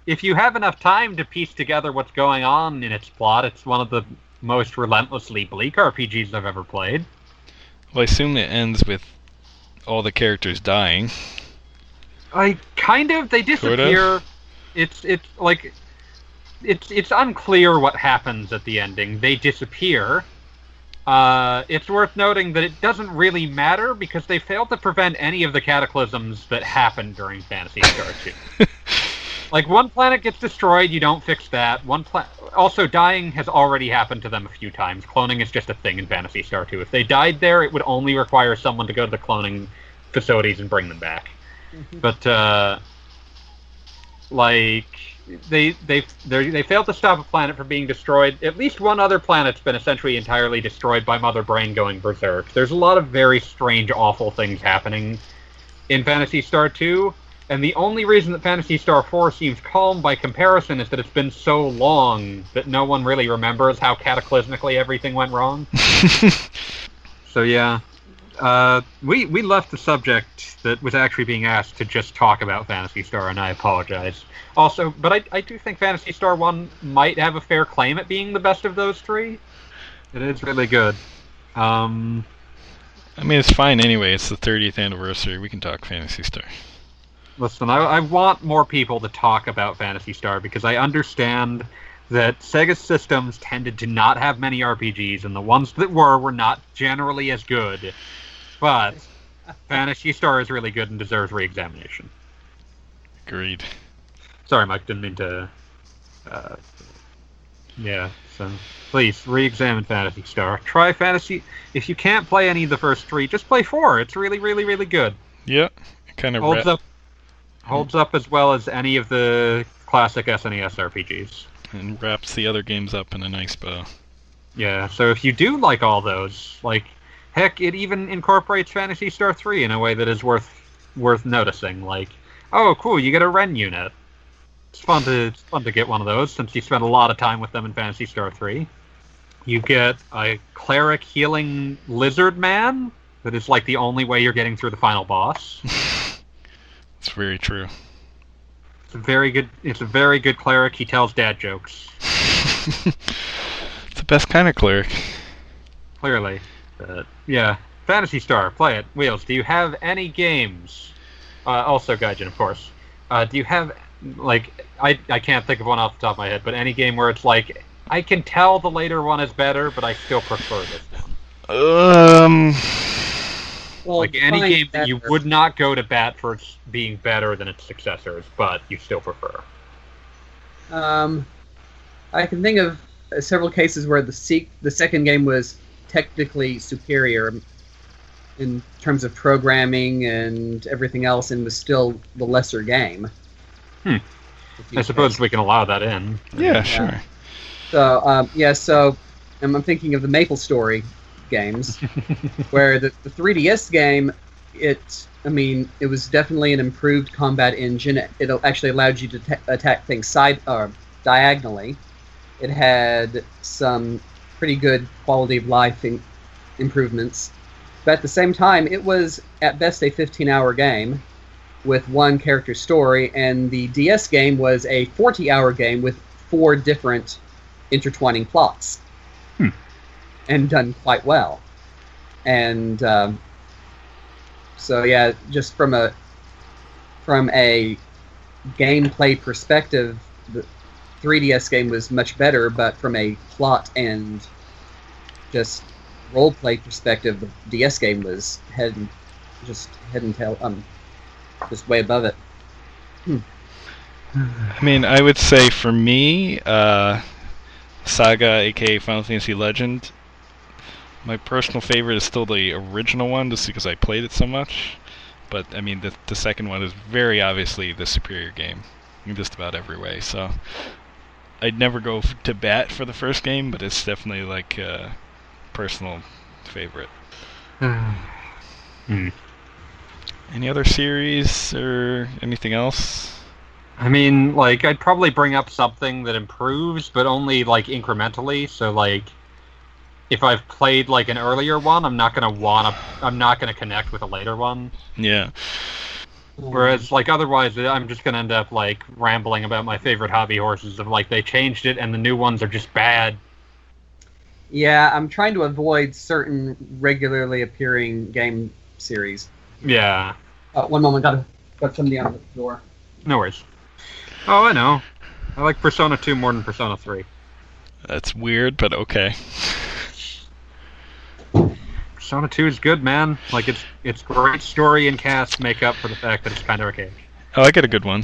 if you have enough time to piece together what's going on in its plot, it's one of the most relentlessly bleak RPGs I've ever played. Well, I assume it ends with all the characters dying. I kind of they disappear. It's it's like it's it's unclear what happens at the ending. They disappear. Uh, it's worth noting that it doesn't really matter because they failed to prevent any of the cataclysms that happened during Phantasy Star 2. like one planet gets destroyed, you don't fix that. One pla- also dying has already happened to them a few times. Cloning is just a thing in Phantasy Star 2. If they died there, it would only require someone to go to the cloning facilities and bring them back. But uh, like they they they they failed to stop a planet from being destroyed. At least one other planet's been essentially entirely destroyed by Mother Brain going berserk. There's a lot of very strange, awful things happening in Phantasy Star 2. And the only reason that Phantasy Star 4 seems calm by comparison is that it's been so long that no one really remembers how cataclysmically everything went wrong. So yeah, uh, we we left the subject that was actually being asked to just talk about Phantasy Star, and I apologize. Also, but I I do think Phantasy Star One might have a fair claim at being the best of those three. It is really good. Um, I mean, it's fine anyway. It's the 30th anniversary. We can talk Phantasy Star. listen, I, I want more people to talk about Phantasy Star because I understand that Sega systems tended to not have many RPGs, and the ones that were were not generally as good. But Phantasy Star is really good and deserves re-examination. Agreed. Sorry, Mike, didn't mean to. Uh, yeah, so please re-examine Phantasy Star. Try Phantasy. If you can't play any of the first three, just play four. It's really, really, really good. Yeah. Kind of. Holds up. Holds up as well as any of the classic SNES RPGs. and wraps the other games up in a nice bow. Yeah, so if you do like all those, like heck, it even incorporates Phantasy Star 3 in a way that is worth worth noticing. Like, oh, cool, you get a Wren unit. It's fun to it's fun to get one of those since you spent a lot of time with them in Phantasy Star 3. You get a cleric healing lizard man that is like the only way you're getting through the final boss. It's very true. It's a very good it's a very good cleric. He tells dad jokes. it's the best kind of cleric. Clearly. But, yeah. Phantasy Star, play it. Wheels, do you have any games? Uh, also, Gaijin, of course. Uh, do you have, like, I, I can't think of one off the top of my head, but any game where it's like, I can tell the later one is better, but I still prefer this one? Um. Well, like, any define game that you would not go to bat for its being better than its successors, but you still prefer. Um, I can think of uh, several cases where the seek the second game was technically superior in terms of programming and everything else, and was still the lesser game. Hmm. I suppose guys- we can allow that in. Yeah, sure. So um, yeah, so um, I'm thinking of the Maple Story games, where the, the 3DS game, it I mean it was definitely an improved combat engine. It actually allowed you to ta attack things side or diagonally. It had some pretty good quality of life in, improvements, but at the same time, it was at best a 15-hour game with one character story, and the DS game was a 40-hour game with four different intertwining plots, Hmm. and done quite well. And um, so, yeah, just from a from a gameplay perspective, the 3DS game was much better. But from a plot and just roleplay perspective, the DS game was head and just head and tail, um, just way above it. I mean, I would say for me, uh, Saga, aka Final Fantasy Legend, my personal favorite is still the original one, just because I played it so much. But I mean, the the second one is very obviously the superior game in just about every way. So I'd never go f- to bat for the first game, but it's definitely like a personal favorite. Hmm. Any other series or anything else? I mean, like, I'd probably bring up something that improves, but only like incrementally. So, like, if I've played like an earlier one, I'm not gonna wanna, I'm not gonna connect with a later one. Yeah. Whereas, like, otherwise, I'm just gonna end up like rambling about my favorite hobby horses. Of like, they changed it, and the new ones are just bad. Yeah, I'm trying to avoid certain regularly appearing game series. Yeah, Uh, one moment, gotta got somebody on the door. no worries. Oh, I know. I like Persona 2 more than Persona 3. That's weird, but okay. Persona 2 is good, man. Like, it's it's great story and cast make up for the fact that it's kind of a archaic. Oh, I got a good one.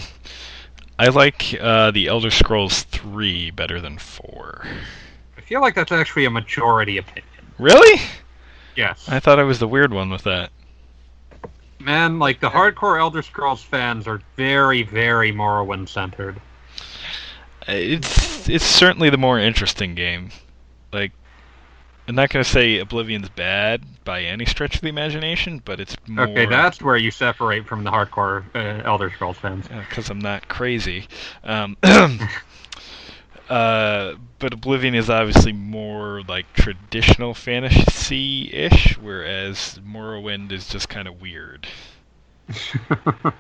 I like uh, the Elder Scrolls 3 better than 4. I feel like that's actually a majority opinion. Really? Yes. I thought I was the weird one with that. Man, like the hardcore Elder Scrolls fans are very, very Morrowind centered. It's it's certainly the more interesting game. Like, I'm not gonna say Oblivion's bad by any stretch of the imagination, but it's more. Okay, that's where you separate from the hardcore uh, Elder Scrolls fans. because I'm not crazy. Um, uh, but Oblivion is obviously more like traditional fantasy-ish, whereas Morrowind is just kind of weird.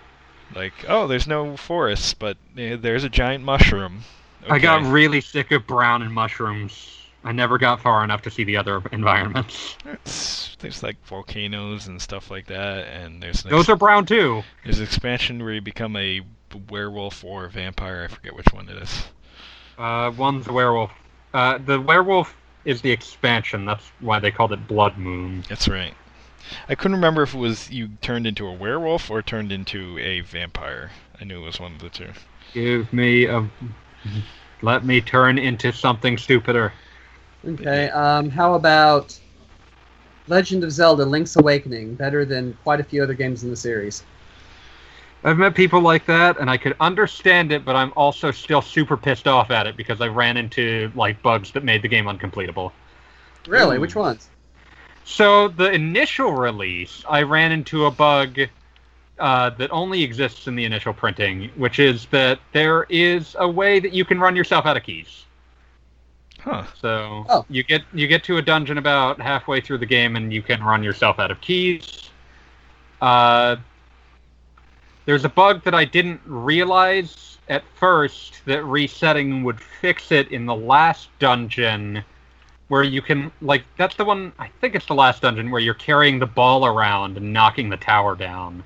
Like, oh, there's no forests, but eh, there's a giant mushroom. I got really sick of brown and mushrooms. I never got far enough to see the other environments. It's, there's like volcanoes and stuff like that, and there's Those are brown too. there's an expansion where you become a werewolf or a vampire. I forget which one it is. Uh, one's a werewolf. Uh, the werewolf is the expansion. That's why they called it Blood Moon. That's right. I couldn't remember if it was you turned into a werewolf or turned into a vampire. I knew it was one of the two. Give me a. Let me turn into something stupider. Okay, um, how about Legend of Zelda: Link's Awakening? Better than quite a few other games in the series. I've met people like that, and I could understand it, but I'm also still super pissed off at it because I ran into like bugs that made the game uncompletable. Really? Ooh. Which ones? So the initial release, I ran into a bug uh, that only exists in the initial printing, which is that there is a way that you can run yourself out of keys. Huh. So Oh. you get you get to a dungeon about halfway through the game, and you can run yourself out of keys. Uh, there's a bug that I didn't realize at first that resetting would fix it in the last dungeon, where you can like that's the one I think it's the last dungeon where you're carrying the ball around and knocking the tower down.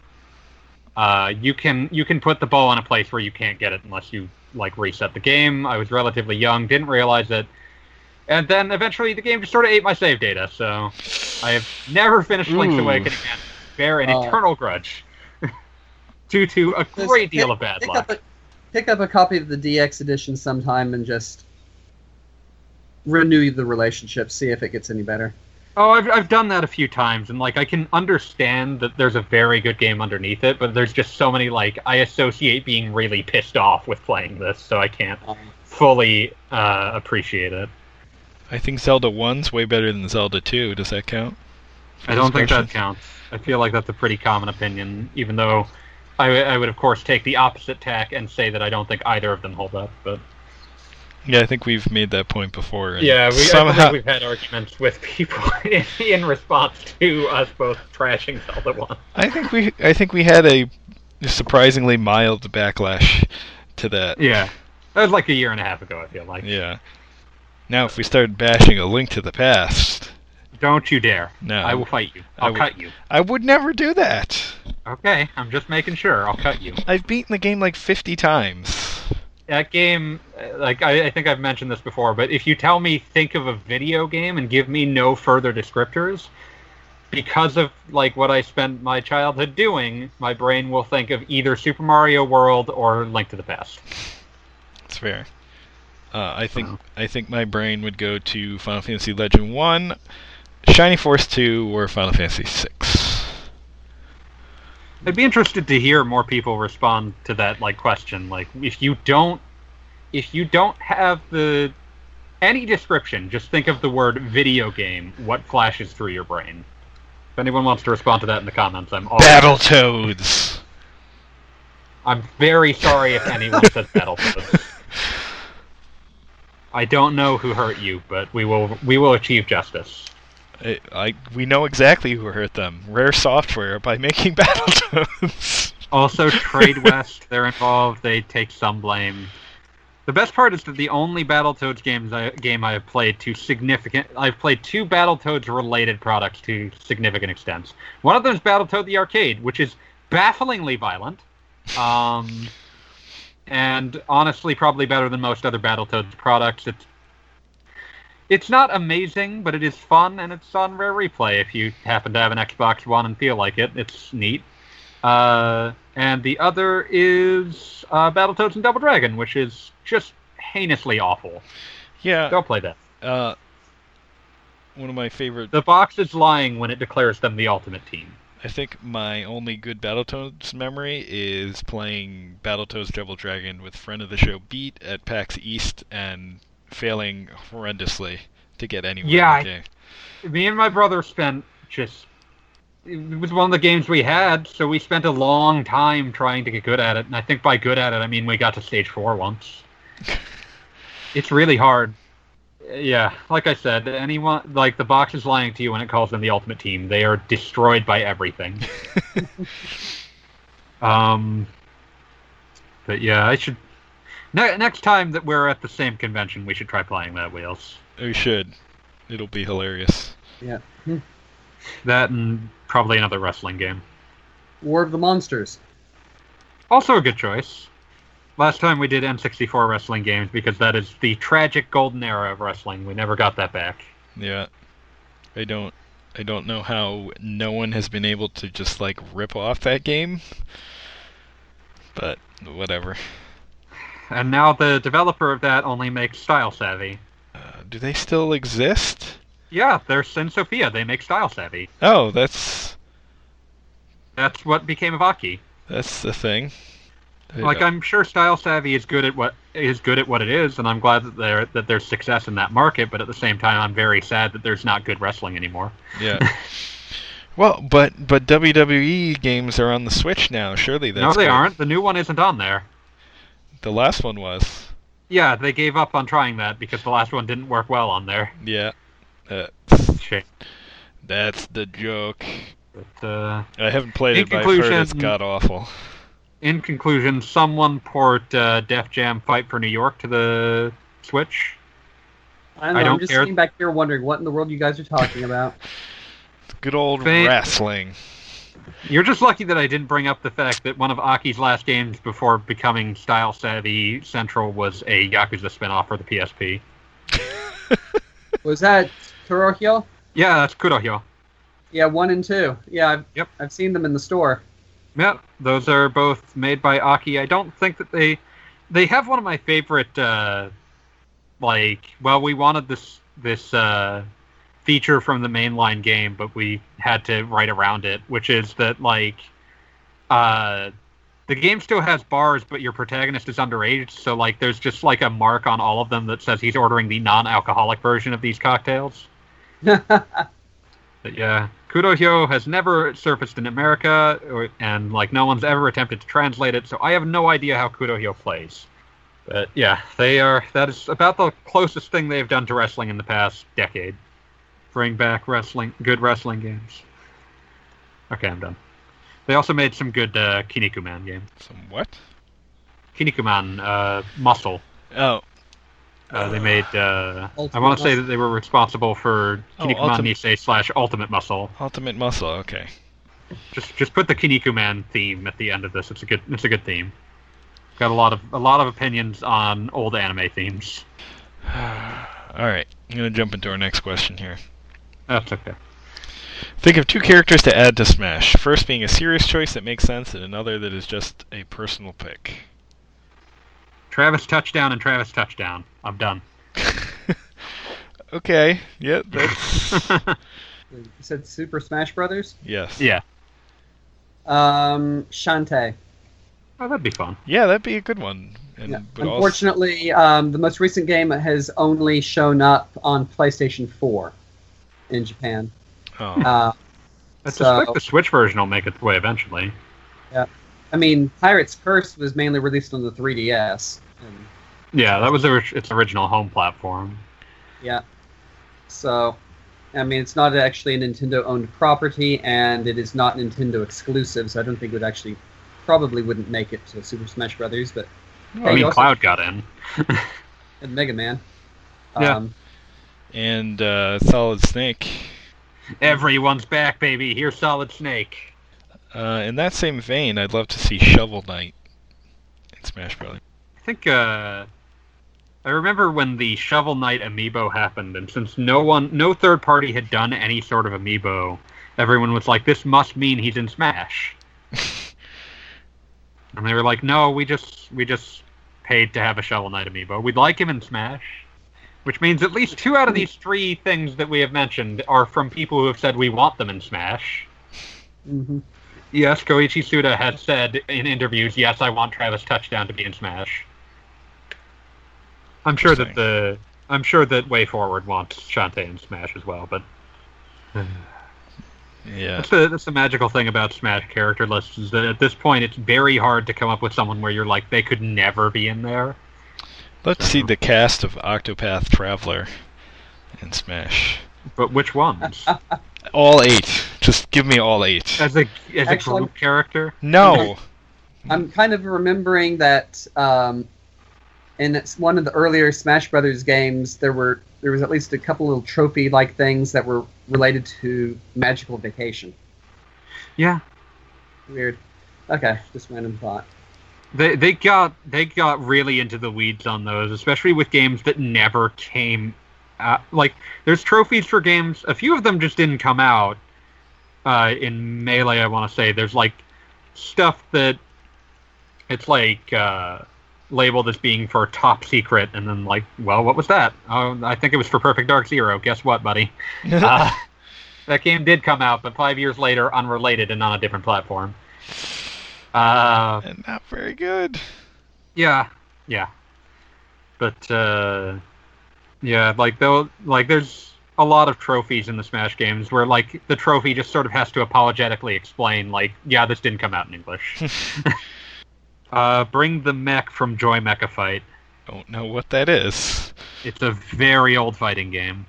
Uh, you can you can put the ball in a place where you can't get it unless you like reset the game. I was relatively young, didn't realize it, and then eventually the game just sort of ate my save data. So I have never finished Link's Ooh. Awakening and bear an Oh. eternal grudge due to a Just great deal pick- of bad pick luck. Up pick up a copy of the DX edition sometime and just renew the relationship, see if it gets any better. Oh, I've, I've done that a few times, and like I can understand that there's a very good game underneath it, but there's just so many like I associate being really pissed off with playing this, so I can't uh-huh. fully uh, appreciate it. I think Zelda 1's way better than Zelda 2. Does that count? I don't think that counts. I feel like that's a pretty common opinion, even though I, I would of course take the opposite tack and say that I don't think either of them hold up. But Yeah, I think we've made that point before. yeah, we, I somehow, we've had arguments with people in, in response to us both trashing Zelda One. I think we I think we had a surprisingly mild backlash to that. Yeah, that was like a year and a half ago. I feel like. Yeah. Now, if we started bashing a link to the past, Don't you dare! No. I will fight you. I'll would- cut you. I would never do that. Okay, I'm just making sure. I'll cut you. I've beaten the game like 50 times. That game, uh, like I, I think I've mentioned this before, but if you tell me think of a video game and give me no further descriptors, because of like what I spent my childhood doing, my brain will think of either Super Mario World or Link to the Past. It's fair. Uh, I think Wow. I think my brain would go to Final Fantasy Legend 1, Shining Force 2, or Final Fantasy 6. I'd be interested to hear more people respond to that like question. Like if you don't if you don't have the any description, just think of the word video game, what flashes through your brain. If anyone wants to respond to that in the comments, I'm all Battletoads. I'm very sorry if anyone says Battletoads. I don't know who hurt you, but we will we will achieve justice. I, I we know exactly who hurt them. Rare Software by making Battletoads. Also, Tradewest, they're involved. They take some blame. The best part is that the only Battletoads games I, game I have played to significant, I've played two Battletoads related products to significant extents. One of them is Battletoad the arcade, which is bafflingly violent, um, and honestly probably better than most other Battletoads products. It's it's not amazing, but it is fun, and it's on Rare Replay if you happen to have an Xbox One and feel like it. It's neat. Uh, and the other is uh, Battletoads and Double Dragon, which is just heinously awful. yeah. Don't play that. Uh, one of my favorite. The box is lying when it declares them the ultimate team. I think my only good Battletoads memory is playing Battletoads Double Dragon with friend of the show Beat at PAX East and failing horrendously to get anywhere Yeah, I- Me and my brother spent just. It was one of the games we had, so we spent a long time trying to get good at it. And I think by good at it, I mean we got to stage four once. it's really hard. Yeah, like I said, anyone like the box is lying to you when it calls them the ultimate team. They are destroyed by everything. um, but yeah, I should. Ne- next time that we're at the same convention, we should try playing that wheels. we should. It'll be hilarious. Yeah. That and probably another wrestling game. War of the Monsters. Also a good choice. Last time we did N64 wrestling games because that is the tragic golden era of wrestling. We never got that back. Yeah. I don't I don't know how no one has been able to just like rip off that game. But whatever. And now the developer of that only makes Style Savvy. Uh, do they still exist? Yeah, they're syn Sophia. They make Style Savvy. Oh, that's That's what became of Aki. that's the thing. Like don't- I'm sure Style Savvy is good at what is good at what it is, and I'm glad that there that there's success in that market. But at the same time, I'm very sad that there's not good wrestling anymore. Yeah. well, but but WWE games are on the Switch now. Surely that's no, they good. aren't. The new one isn't on there. The last one was. Yeah, they gave up on trying that because the last one didn't work well on there. Yeah. That's, Shit. that's the joke. But uh, I haven't played it, but I've heard it's god awful. In conclusion, someone port uh, Def Jam Fight for New York to the Switch. I, don't know, I I'm don't just care. sitting back here wondering what in the world you guys are talking about. Good old Fa- wrestling. You're just lucky that I didn't bring up the fact that one of Aki's last games before becoming Style Savvy Central was a Yakuza spinoff for the PSP. Was that Kurohyo? Yeah, that's Kurohyo. Yeah, one and two. Yeah, I've, Yep. I've seen them in the store. Yeah, those are both made by Aki. I don't think that they. they have one of my favorite uh, like well we wanted this this uh, feature from the mainline game but we had to write around it which is that like uh, the game still has bars but your protagonist is underage so like there's just like a mark on all of them that says he's ordering the non-alcoholic version of these cocktails but yeah Kurohyo has never surfaced in america or, and like no one's ever attempted to translate it so i have no idea how Kurohyo plays but yeah, they are. That is about the closest thing they've done to wrestling in the past decade. Bring back wrestling, good wrestling games. Okay, I'm done. They also made some good uh, Kinnikuman game. Some what? Kinnikuman uh, Muscle. Oh, Uh, they made. Uh, I want to say that they were responsible for Oh, Kinnikuman Ultimate- Nisei slash Ultimate Muscle. Ultimate Muscle. Okay. Just just put the Kinnikuman theme at the end of this. It's a good it's a good theme. Got a lot of a lot of opinions on old anime themes. All right, I'm gonna jump into our next question here. That's okay. Think of two characters to add to Smash. First being a serious choice that makes sense, and another that is just a personal pick. Travis touchdown and Travis touchdown. I'm done. okay. Yep. That's You said Super Smash Brothers. yes. yeah. Um, Shantae. Oh, that'd be fun. Yeah, that'd be a good one. And Yeah. but also, Unfortunately, um, the most recent game has only shown up on PlayStation 4 in Japan. oh, Uh, I So- suspect the Switch version will make its way eventually. I mean, Pirate's Curse was mainly released on the 3DS. And, Yeah, that was its original home platform. yeah. So, I mean, it's not actually a Nintendo-owned property, and it is not Nintendo exclusive. So I don't think it would actually, probably wouldn't make it to Super Smash Brothers, but I Hey, mean, also- Cloud got in. and Mega Man. Yeah. Um, and uh, Solid Snake. Everyone's back, baby. Here's Solid Snake. Uh, in that same vein, I'd love to see Shovel Knight in Smash Brothers. I think uh, I remember when the Shovel Knight amiibo happened, and since no one, no third party had done any sort of amiibo, everyone was like, "This must mean he's in Smash." and they were like, "No, we just we just paid to have a Shovel Knight amiibo. We'd like him in Smash." Which means at least two out of these three things that we have mentioned are from people who have said we want them in Smash. mhm. Yes, Koichi Suda has said in interviews, yes, I want Travis Touchdown to be in Smash. I'm sure that the I'm sure that WayForward wants Shantae in Smash as well, but Yeah. that's the that's the magical thing about Smash character lists is that at this point it's very hard to come up with someone where you're like they could never be in there. Let's see the cast of Octopath Traveler in Smash. But which ones? All eight. Just give me all eight. as a as Actually- a group character? No. I'm kind of remembering that um, in one of the earlier Smash Brothers games, there were there was at least a couple little trophy-like things that were related to Magical Vacation. Yeah. Weird. Okay, just random thought. They they got they got really into the weeds on those, especially with games that never came. Uh, like there's trophies for games. A few of them just didn't come out. Uh, in melee, I want to say there's like stuff that it's like uh, labeled as being for top secret, and then like, well, what was that? Oh, I think it was for Perfect Dark Zero. Guess what, buddy? Uh, that game did come out, but five years later, unrelated and on a different platform. Uh, and not very good. yeah, yeah. But uh yeah, like though like there's a lot of trophies in the Smash games where like the trophy just sort of has to apologetically explain like, yeah, this didn't come out in English. uh bring the mech from Joy Mecha Fight. Don't know what that is. It's a very old fighting game.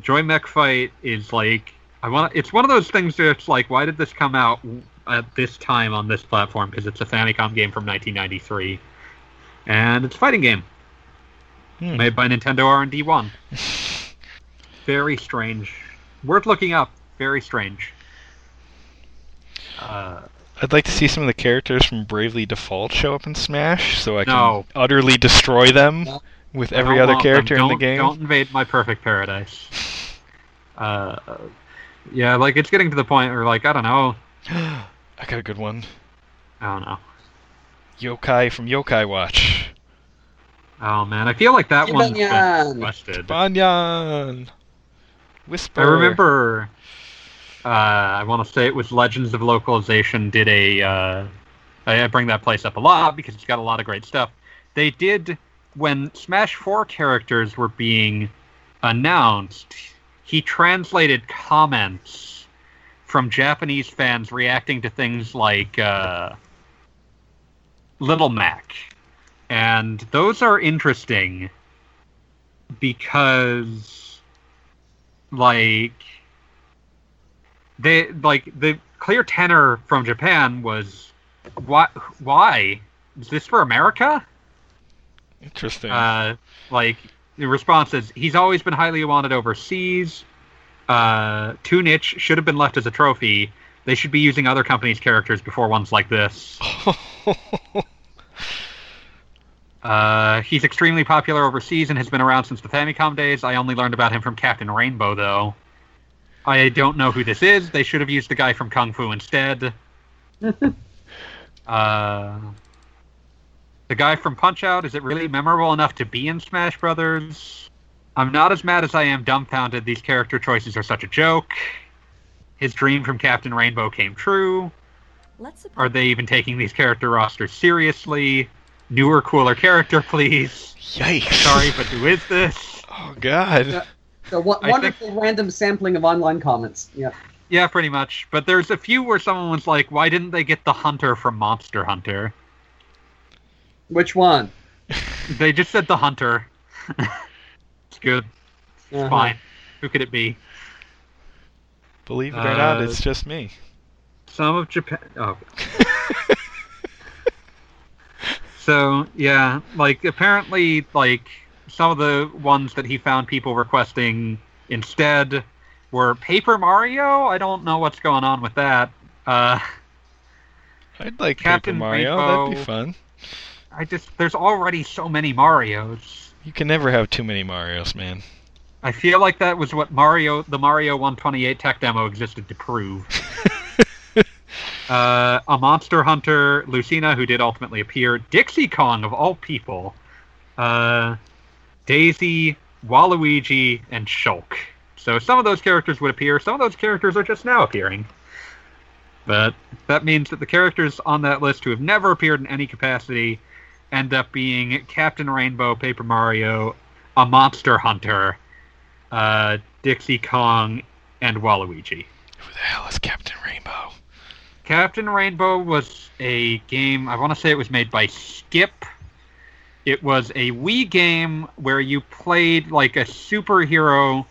Joy Mech Fight is like I want. It's one of those things where it's like, why did this come out at this time on this platform? Because it's a Famicom game from 1993, and it's a fighting game Hmm. made by Nintendo R&D One. Very strange. Worth looking up. Very strange. Uh, I'd like to see some of the characters from Bravely Default show up in Smash, so I can No. utterly destroy them with every other character in the game. Don't invade my perfect paradise. Uh, yeah, like it's getting to the point where, like, I don't know, I got a good one. I don't know. Yokai from Yokai Watch. Oh man, I feel like that one's been Jibanyan. requested. Banyan. Whisper. I remember. Uh, I want to say it was Legends of Localization did a. Uh, I I bring that place up a lot because it's got a lot of great stuff. They did when Smash Four characters were being announced. He translated comments from Japanese fans reacting to things like uh, Little Mac, and those are interesting because like they like the clear tenor from Japan was why why is this for America? Interesting. Uh, like the response is he's always been highly wanted overseas. Uh, too niche should have been left as a trophy. They should be using other companies' characters before ones like this. Uh, he's extremely popular overseas and has been around since the Famicom days. I only learned about him from Captain Rainbow, though. I don't know who this is. They should have used the guy from Kung Fu instead. uh, the guy from Punch Out, is it really memorable enough to be in Smash Brothers? I'm not as mad as I am dumbfounded. These character choices are such a joke. His dream from Captain Rainbow came true. Let's suppose Are they even taking these character rosters seriously? Newer, cooler character, please. Yikes. Sorry, but who is this? Oh God. Yeah. So what I wonderful random sampling of online comments. Yeah. Yeah, pretty much. But there's a few where someone was like, why didn't they get the hunter from Monster Hunter? Which one? They just said the hunter. it's good. Uh-huh. Fine. Who could it be? Believe it or not, Uh, it's just me. Some of Japan. Oh. so yeah, like apparently, like some of the ones that he found people requesting instead were Paper Mario. I don't know what's going on with that. Uh, I'd like Captain Paper Mario. That'd be fun. I just there's already so many Mario's. You can never have too many Mario's, man. I feel like that was what Mario, the Mario 128 tech demo existed to prove. uh, a Monster Hunter, Lucina, who did ultimately appear, Dixie Kong of all people, uh, Daisy, Waluigi, and Shulk. So some of those characters would appear. Some of those characters are just now appearing. But that means that the characters on that list who have never appeared in any capacity end up being Captain Rainbow, Paper Mario, a Monster Hunter, uh, Dixie Kong, and Waluigi. Who the hell is Captain Rainbow? Captain Rainbow was a game, I want to say it was made by Skip. It was a Wii game where you played like a superhero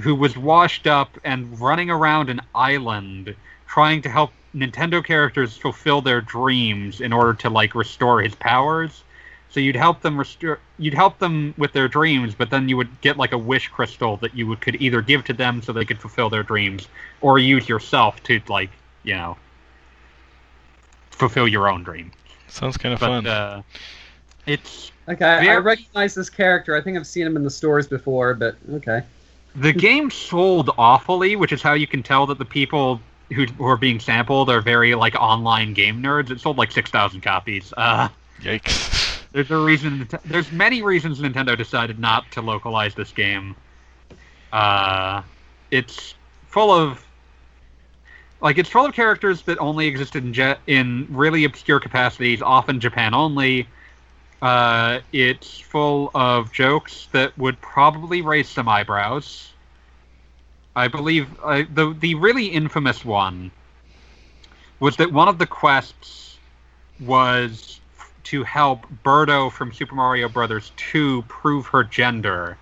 who was washed up and running around an island trying to help Nintendo characters fulfill their dreams in order to like restore his powers. So you'd help them restore you'd help them with their dreams, but then you would get like a wish crystal that you would could either give to them so they could fulfill their dreams or use yourself to like, you know, fulfill your own dream. Sounds kind of But fun. uh it's Okay, I recognize this character. I think I've seen him in the stores before, but okay. The game sold awfully, which is how you can tell that the people who, who are being sampled are very like online game nerds. It sold like six thousand copies. Uh, Yikes. there's a reason. There's many reasons Nintendo decided not to localize this game. Uh, it's full of like it's full of characters that only existed in jet in really obscure capacities, often Japan only. Uh, it's full of jokes that would probably raise some eyebrows. I believe uh, the the really infamous one was that one of the quests was to help Birdo from Super Mario Brothers 2 prove her gender.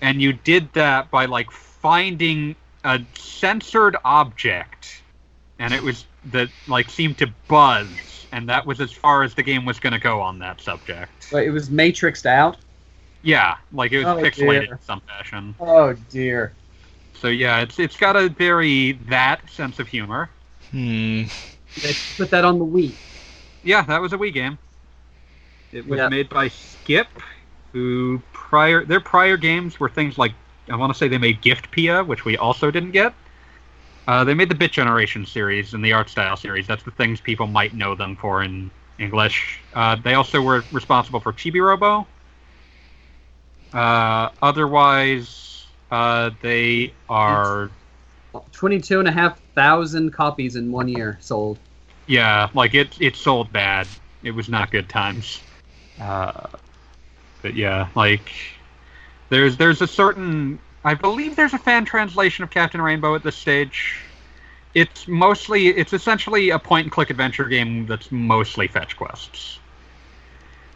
And you did that by like finding a censored object and it was that like seemed to buzz and that was as far as the game was going to go on that subject. But it was matrixed out. Yeah, like it was Oh, pixelated dear. in some fashion. Oh dear. So yeah, it's it's got a very that sense of humor. Hmm. They put that on the Wii. Yeah, that was a Wii game. It was Yeah. made by Skip, who prior their prior games were things like I want to say they made Gift Pia, which we also didn't get. Uh, they made the Bit Generation series and the Art Style series. That's the things people might know them for in English. Uh, they also were responsible for Chibi Robo. Uh, otherwise, uh, they are Twenty-two and a half thousand copies in one year sold. yeah, like it it sold bad. It was not good times. Uh, but yeah, like there's there's a certain I believe there's a fan translation of Captain Rainbow at this stage. It's mostly it's essentially a point and click adventure game that's mostly fetch quests.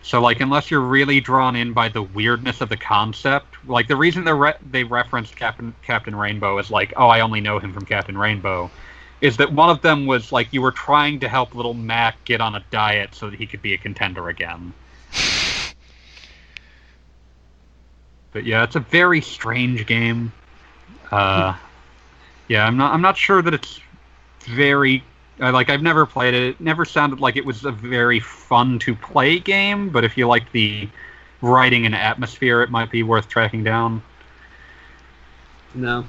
So like unless you're really drawn in by the weirdness of the concept, like the reason they re- they referenced Captain Captain Rainbow is like, oh, I only know him from Captain Rainbow, is that one of them was like you were trying to help little Mac get on a diet so that he could be a contender again. But yeah, it's a very strange game. Uh, yeah, I'm not I'm not sure that it's very uh, like I've never played it. It never sounded like it was a very fun to play game. But if you like the writing and atmosphere, it might be worth tracking down. No.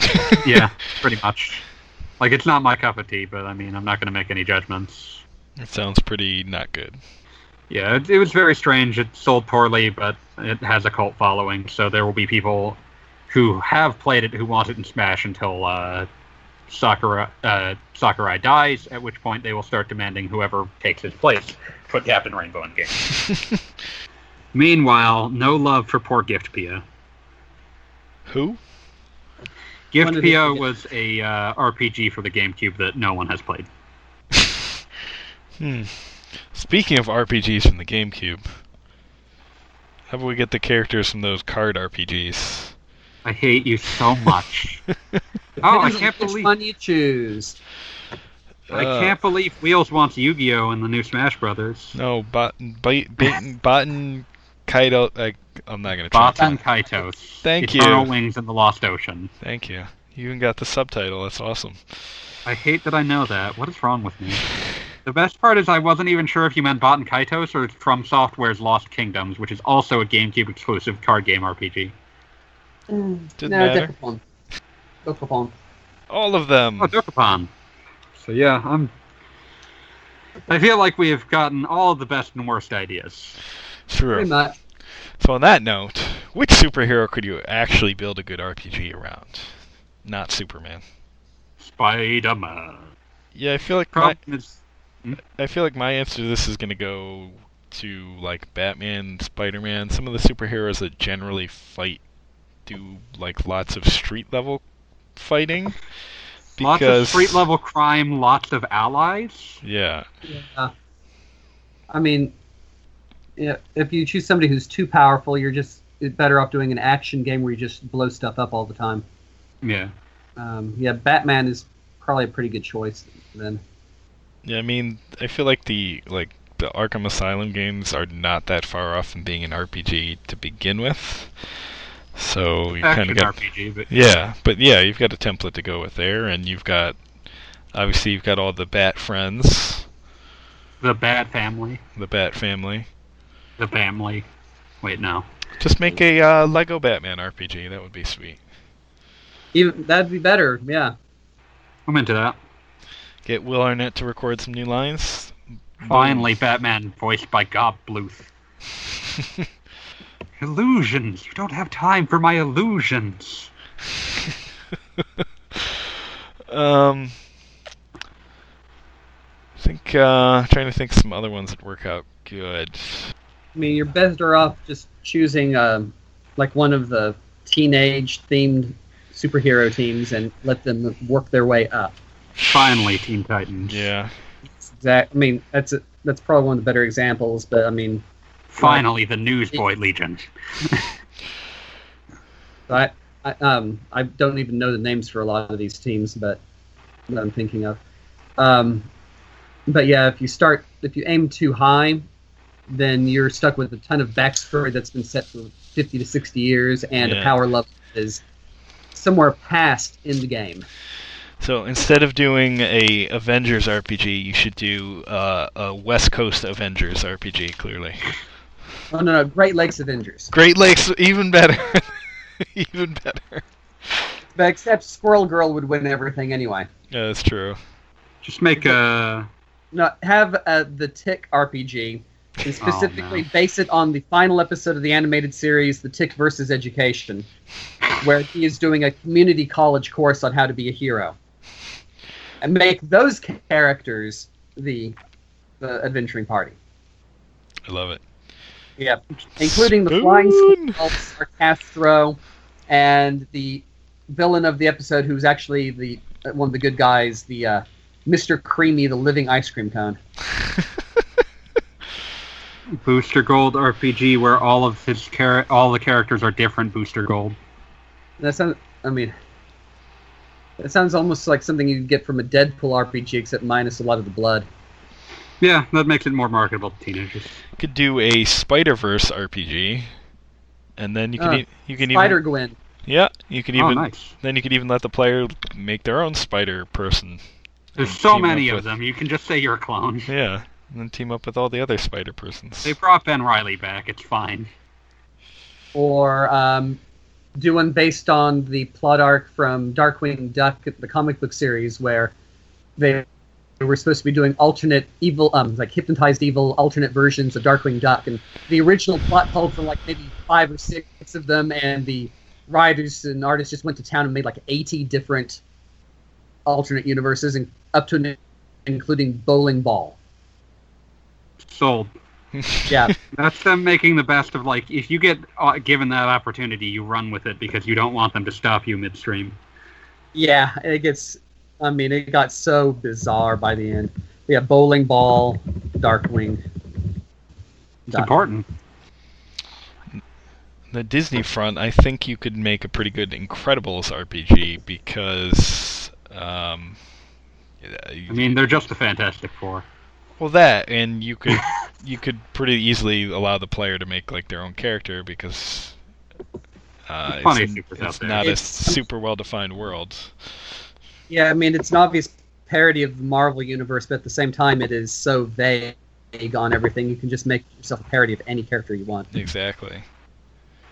yeah, pretty much. Like it's not my cup of tea, but I mean, I'm not going to make any judgments. It sounds pretty not good. Yeah, it, it was very strange. It sold poorly, but it has a cult following, so there will be people who have played it who want it in Smash until uh, Sakurai, uh, Sakurai dies, at which point they will start demanding whoever takes his place put Captain Rainbow in game. Meanwhile, no love for poor Gift Pia. Who? Gift When Pia it- was a uh, RPG for the GameCube that no one has played. Hmm. Speaking of RPGs from the GameCube, how about we get the characters from those card RPGs? I hate you so much. oh, I can't believe which believe one you choose. I Uh, can't believe Wheels wants Yu-Gi-Oh in the new Smash Brothers. No, Bot, Bait, Bait, Botan, Kaido. I, I'm not gonna try. Baten Kaitos. Thank Eternal you. Wings in the Lost Ocean. Thank you. You even got the subtitle. That's awesome. I hate that I know that. What is wrong with me? The best part is I wasn't even sure if you meant Baten Kaitos or From Software's Lost Kingdoms, which is also a GameCube exclusive card game RPG. Mm, Didn't no, matter. Dekapon. Dokapon. All of them. Oh, Dokapon. So yeah, I'm. I feel like we have gotten all the best and worst ideas. True. Pretty. So on that note, which superhero could you actually build a good RPG around? Not Superman. Spider-Man. Yeah, I feel like my, is, I feel like my answer to this is gonna go to like Batman, Spider-Man, some of the superheroes that generally fight do like lots of street level fighting. lots of Because- street level crime, lots of allies. Yeah. Yeah. I mean, if you choose somebody who's too powerful, you're just better off doing an action game where you just blow stuff up all the time. Yeah. Um, yeah, Batman is probably a pretty good choice then. Yeah, I mean, I feel like the like the Arkham Asylum games are not that far off from being an RPG to begin with. So you kind Action of got RPG, but Yeah, but yeah, you've got a template to go with there, and you've got obviously you've got all the Bat friends, the Bat Family, the Bat family. the family. Wait, no. Just make a uh, Lego Batman RPG. That would be sweet. Even that'd be better. Yeah. I'm into that. Get Will Arnett to record some new lines. Finally, Batman voiced by Gob Bluth. Illusions. You don't have time for my illusions. um, I think uh, trying to think some other ones that work out good. I mean, you're better off just choosing um, like one of the teenage themed superhero teams and let them work their way up. Finally, Teen Titans. Yeah, Exact. I mean, that's a, that's probably one of the better examples. But I mean, Finally, the Newsboy Legion. I, I um I don't even know the names for a lot of these teams, but that I'm thinking of. Um, but yeah, if you start if you aim too high, then you're stuck with a ton of backstory that's been set for 50 to 60 years, and Yeah. a power level is somewhere past in the game. So instead of doing a Avengers RPG, you should do uh, a West Coast Avengers RPG. Clearly, Oh no, no, Great Lakes Avengers. Great Lakes even better, even better. But except Squirrel Girl would win everything anyway. Yeah, that's true. Just make a no, have uh, the Tick RPG, and specifically no. base it on the final episode of the animated series, The Tick versus Education, where he is doing a community college course on how to be a hero, and make those characters the the adventuring party. I love it. Yeah, including the flying skull, Sarcastro, and the villain of the episode, who's actually the uh, one of the good guys, the uh, Mr. Creamy, the living ice cream cone. Booster Gold RPG, where all of his char- all the characters are different Booster Gold. That's not, I mean, that sounds almost like something you'd get from a Deadpool RPG, except minus a lot of the blood. Yeah, that makes it more marketable to teenagers. could do a Spider Verse RPG, and then you can Uh, e- you can Spider even Gwen. yeah you can oh, even nice. then you could even let the player make their own Spider person. There's so many of with- them. You can just say you're a clone. Yeah, and then team up with all the other Spider persons. They brought Ben Riley back. It's fine. or um, do one based on the plot arc from Darkwing Duck, the comic book series, where they were supposed to be doing alternate evil, um, like hypnotized evil, alternate versions of Darkwing Duck, and the original plot called for like maybe five or six of them, and the writers and artists just went to town and made like 80 different alternate universes, and up to including Bowling Ball. Sold. Yeah, That's them making the best of like if you get uh, given that opportunity, you run with it because you don't want them to stop you midstream. Yeah, it gets. I mean, it got so bizarre by the end. Yeah, bowling ball, Darkwing. It's Dot- important. the Disney front, I think you could make a pretty good Incredibles RPG because, um, I mean, they're just the Fantastic Four. Well, that and you could you could pretty easily allow the player to make like their own character because uh, There's it's, of it's not It's- a super well defined world. Yeah, I mean, it's an obvious parody of the Marvel universe, but at the same time, it is so vague on everything. You can just make yourself a parody of any character you want. Exactly.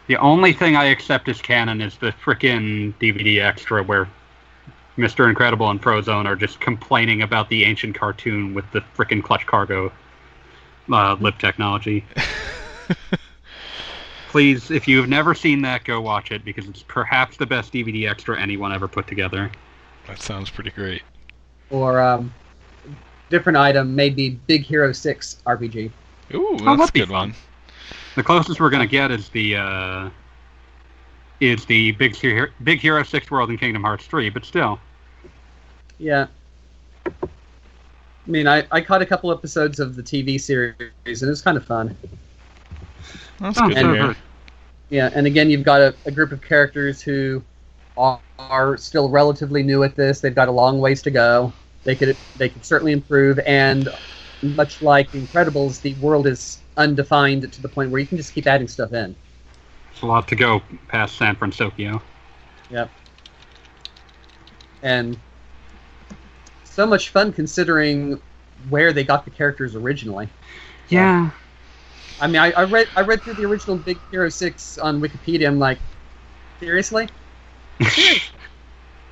The only thing I accept as canon is the frickin' DVD extra where Mr. Incredible and Frozone are just complaining about the ancient cartoon with the frickin' clutch cargo uh, lip technology. Please, if you've never seen that, go watch it because it's perhaps the best DVD extra anyone ever put together. That sounds pretty great. Or um, different item, maybe Big Hero Six RPG. Ooh, Oh, that's a good one. The closest we're gonna get is the uh, is the Big Hero, Big Hero Six World in Kingdom Hearts three, but still, Yeah. I mean, I, I caught a couple episodes of the TV series, and it was kind of fun. That's good to and- hear. Yeah, and again, you've got a, a group of characters who are, are still relatively new at this. They've got a long ways to go. They could they could certainly improve, and much like The Incredibles, the world is undefined to the point where you can just keep adding stuff in. it's a lot to go past San Francisco. Yep. And so much fun considering where they got the characters originally. Yeah, I mean, I, I read I read through the original Big Hero Six on Wikipedia. I'm like, seriously,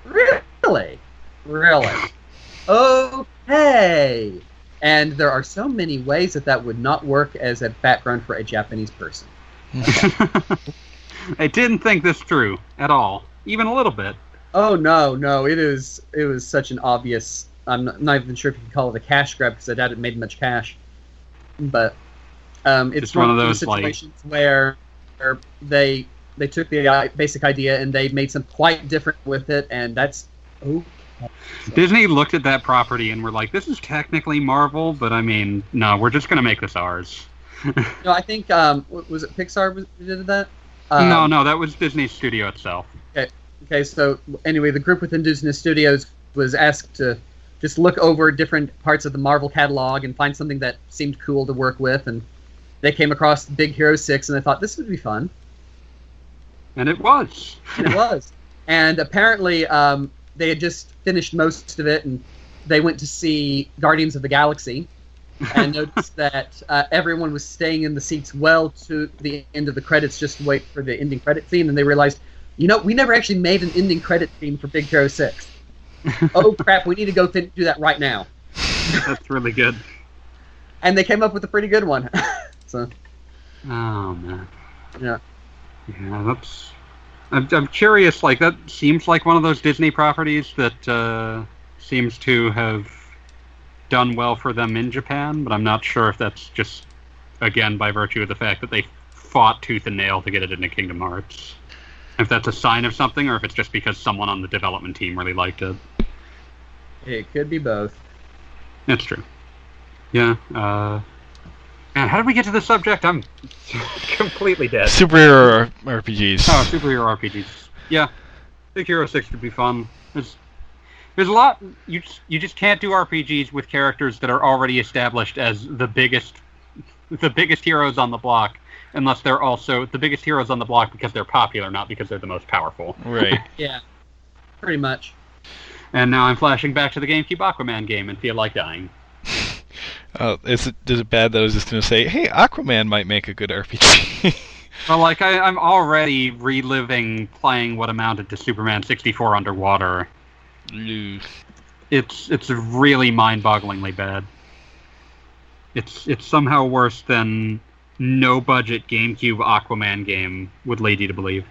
really, really, okay. And there are so many ways that that would not work as a background for a Japanese person. I didn't think this through at all, even a little bit. Oh no, no, it is it was such an obvious. I'm not, even sure if you can call it a cash grab because I doubt it made much cash. But um, it's Just one of those, like- situations where, where they they took the basic idea and they made something quite different with it, and that's oh Disney looked at that property and were like, "This is technically Marvel, but I mean, no, we're just gonna make this ours." no, I think um, was it Pixar was- did that? Um, no, no, that was Disney studio itself. Okay, so anyway, the group within Disney Studios was asked to just look over different parts of the Marvel catalog and find something that seemed cool to work with, and they came across Big Hero Six, and they thought this would be fun, And it was. and it was. And apparently, um, they had just finished most of it, and they went to see Guardians of the Galaxy, and noticed that uh, everyone was staying in the seats well to the end of the credits, just to wait for the ending credit scene, and they realized, you know, we never actually made an ending credit theme for Big Hero Six. oh crap, we need to go fin- do that right now. That's really good. and they came up with a pretty good one. so Oh man. Yeah. Yeah, that's. I'm, I'm curious. Like that seems like one of those Disney properties that uh, seems to have done well for them in Japan, but I'm not sure if that's just again by virtue of the fact that they fought tooth and nail to get it into Kingdom Hearts. If that's a sign of something, or if it's just because someone on the development team really liked it. it could be both. That's true. Yeah. Uh, man, how did we get to the subject? I'm completely dead. Superhero RPGs. Oh, superhero RPGs. Yeah, Big Hero Six would be fun. There's, there's a lot. You just, you just can't do RPGs with characters that are already established as the biggest, the biggest heroes on the block, unless they're also the biggest heroes on the block because they're popular, not because they're the most powerful. Right. Yeah, pretty much. And now I'm flashing back to the GameCube Aquaman game and feel like dying. Oh, is it is it bad that I was just gonna say, hey, Aquaman might make a good RPG? Well, like I, I'm already reliving playing what amounted to Superman 64 underwater. Ooh. It's it's really mind-bogglingly bad. It's it's somehow worse than no budget GameCube Aquaman game would lead you to believe.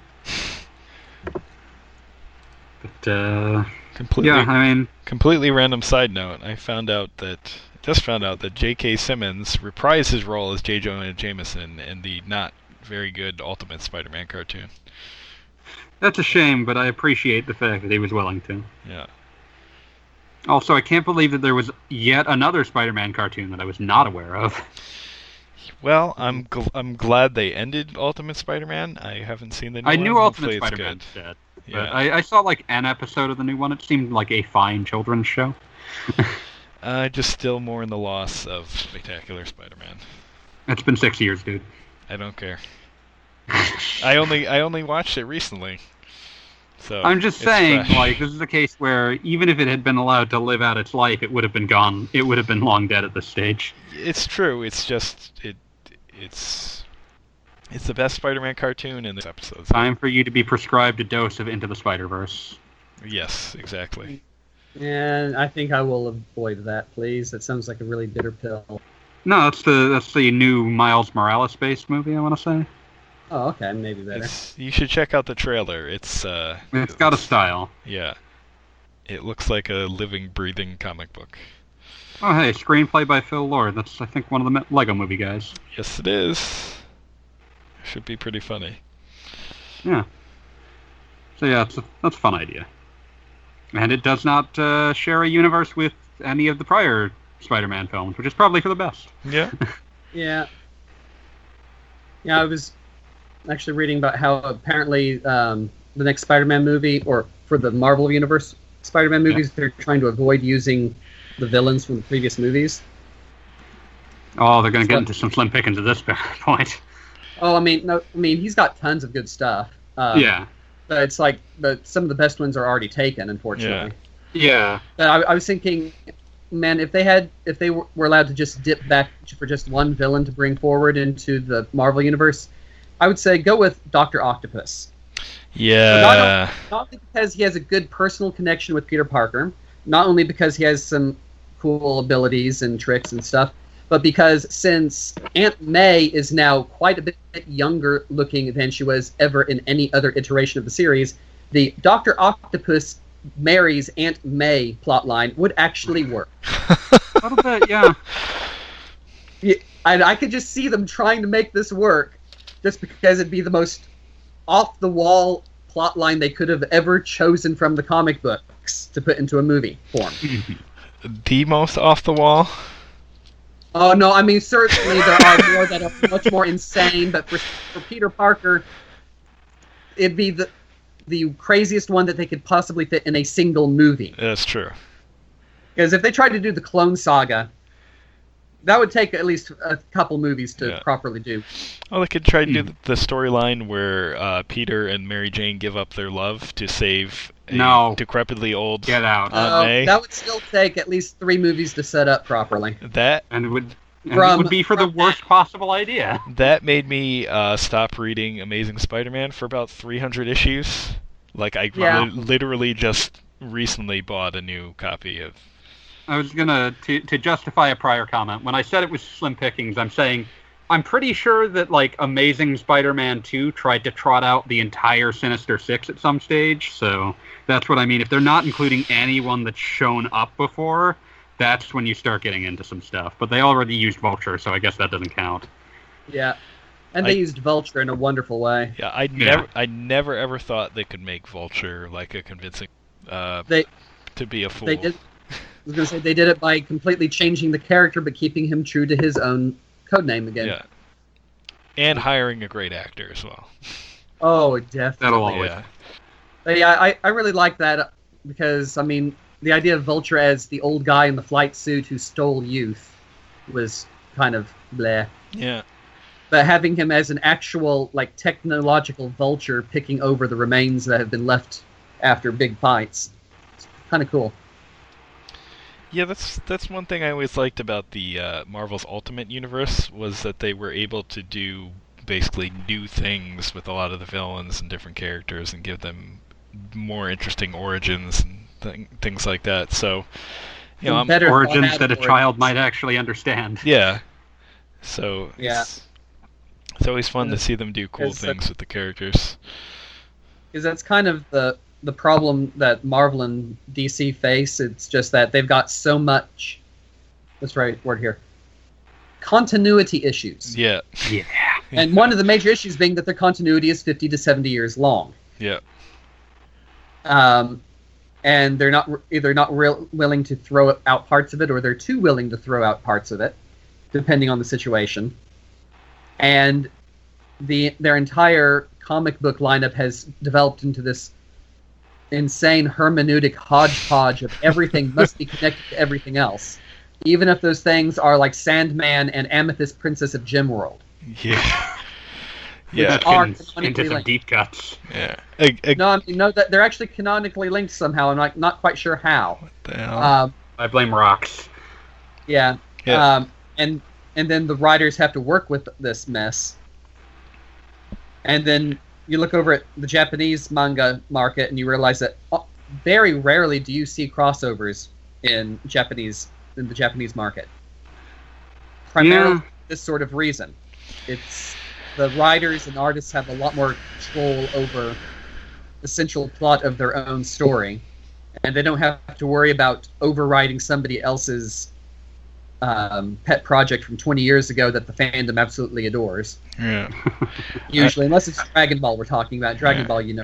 But uh, completely, yeah, I mean, completely random side note. I found out that just found out that J.K. Simmons reprised his role as J. Jonah Jameson in the not very good Ultimate Spider-Man cartoon. that's a shame, but I appreciate the fact that he was willing to. Yeah. Also, I can't believe that there was yet another Spider-Man cartoon that I was not aware of. Well, I'm gl- I'm glad they ended Ultimate Spider-Man. I haven't seen the new I one. knew Hopefully Ultimate it's Spider-Man good. dead, but Yeah. I, I saw like an episode of the new one. It seemed like a fine children's show. Uh, just still more in the loss of Spectacular Spider-Man. It's been six years, dude. I don't care. I only I only watched it recently. So I'm just it's saying, fresh. like, this is a case where even if it had been allowed to live out its life, it would have been gone. It would have been long dead at this stage. it's true. It's just it it's it's the best Spider-Man cartoon in this episode. Time for you to be prescribed a dose of Into the Spider Verse. Yes, exactly. And I think I will avoid that, please. That sounds like a really bitter pill. No, that's the that's the new Miles Morales based movie. I want to say Oh, okay, maybe better. It's, you should check out the trailer. It's uh it's got a style. yeah. It looks like a living, breathing comic book. Oh hey, screenplay by Phil Lord. That's I think one of the Lego Movie guys. Yes, it is. Should be pretty funny. Yeah. So yeah, it's a, that's a fun idea. And it does not uh, share a universe with any of the prior Spider-Man films, which is probably for the best. Yeah. Yeah. Yeah, I was actually reading about how apparently um, the next Spider-Man movie, or for the Marvel Universe Spider-Man movies, they're trying to avoid using the villains from the previous movies. Oh, they're going to get into some slim pickings at this point. Oh, I mean, no, I mean he's got tons of good stuff. Uh, yeah. but it's like, but some of the best ones are already taken, unfortunately. Yeah. But I, I was thinking, man, if they had, if they were, were allowed to just dip back for just one villain to bring forward into the Marvel universe, I would say go with Doctor Octopus. Yeah. Not only because he has a good personal connection with Peter Parker, not only because he has some cool abilities and tricks and stuff, but because since Aunt May is now quite a bit younger looking than she was ever in any other iteration of the series, the Doctor Octopus marries Aunt May plotline would actually work. A little bit, yeah. And I could just see them trying to make this work just because it'd be the most off the wall plot line they could have ever chosen from the comic books to put into a movie form. Mm-hmm. The most off the wall. Oh no, I mean certainly there are more that are much more insane, but for, for Peter Parker, it'd be the the craziest one that they could possibly fit in a single movie. That's true. Because if they tried to do the Clone Saga, that would take at least a couple movies to Yeah. properly do. Well, they could try to do Hmm. the storyline where uh, Peter and Mary Jane give up their love to save a No. decrepitly old. Get out. Uh, Uh, May? that would still take at least three movies to set up properly. That and it would and it From- would be for the from- worst possible idea. that made me uh, stop reading Amazing Spider-Man for about 300 issues. Like I Yeah. li- literally just recently bought a new copy of I was gonna to to justify a prior comment. When I said it was slim pickings, I'm saying I'm pretty sure that like Amazing Spider-Man 2 tried to trot out the entire Sinister Six at some stage. So that's what I mean. If they're not including anyone that's shown up before, that's when you start getting into some stuff. But they already used Vulture, so I guess that doesn't count. Yeah, and they I- used Vulture in a wonderful way. Yeah, I Yeah. never, I never ever thought they could make Vulture like a convincing, uh, They to be a fool. they did. I was gonna say they did it by completely changing the character, but keeping him true to his own code name again. Yeah. And hiring a great actor as well. Oh, definitely. That'll always. Yeah. But yeah, I, I really like that because I mean the idea of Vulture as the old guy in the flight suit who stole youth was kind of bleh. Yeah. But having him as an actual like technological vulture picking over the remains that have been left after big fights, it's kind of cool. Yeah, that's that's one thing I always liked about the uh, Marvel's Ultimate Universe was that they were able to do basically new things with a lot of the villains and different characters and give them more interesting origins and th- things like that. So, you know, I'm, better Origins that a origins. child might actually understand. yeah. So Yeah. it's, it's always fun to see them do cool things with the characters. because that's kind of the the problem that Marvel and DC face. It's just that they've got so much. What's the right word here? Continuity issues, Yeah. Yeah. and one of the major issues being that their continuity is fifty to seventy years long. Yeah. Um, and they're not either not real, willing to throw out parts of it, or they're too willing to throw out parts of it, depending on the situation. And the their entire comic book lineup has developed into this insane hermeneutic hodgepodge of everything must be connected to everything else, even if those things are like Sandman and Amethyst Princess of Gemworld. Yeah. Yeah. That's Are canonically into some linked. deep cuts. Yeah. A, a, No, I mean no, that they're actually canonically linked somehow. I'm like not quite sure how. the hell? Um, I blame rocks. Yeah. Yeah. Um, and and then the writers have to work with this mess. And then you look over at the Japanese manga market and you realize that uh, very rarely do you see crossovers in Japanese in the Japanese market. Primarily Yeah. this sort of reason. It's the writers and artists have a lot more control over the central plot of their own story, and they don't have to worry about overriding somebody else's um, pet project from 20 years ago that the fandom absolutely adores. yeah. Usually, unless it's Dragon Ball we're talking about. Dragon Yeah. Ball, you know.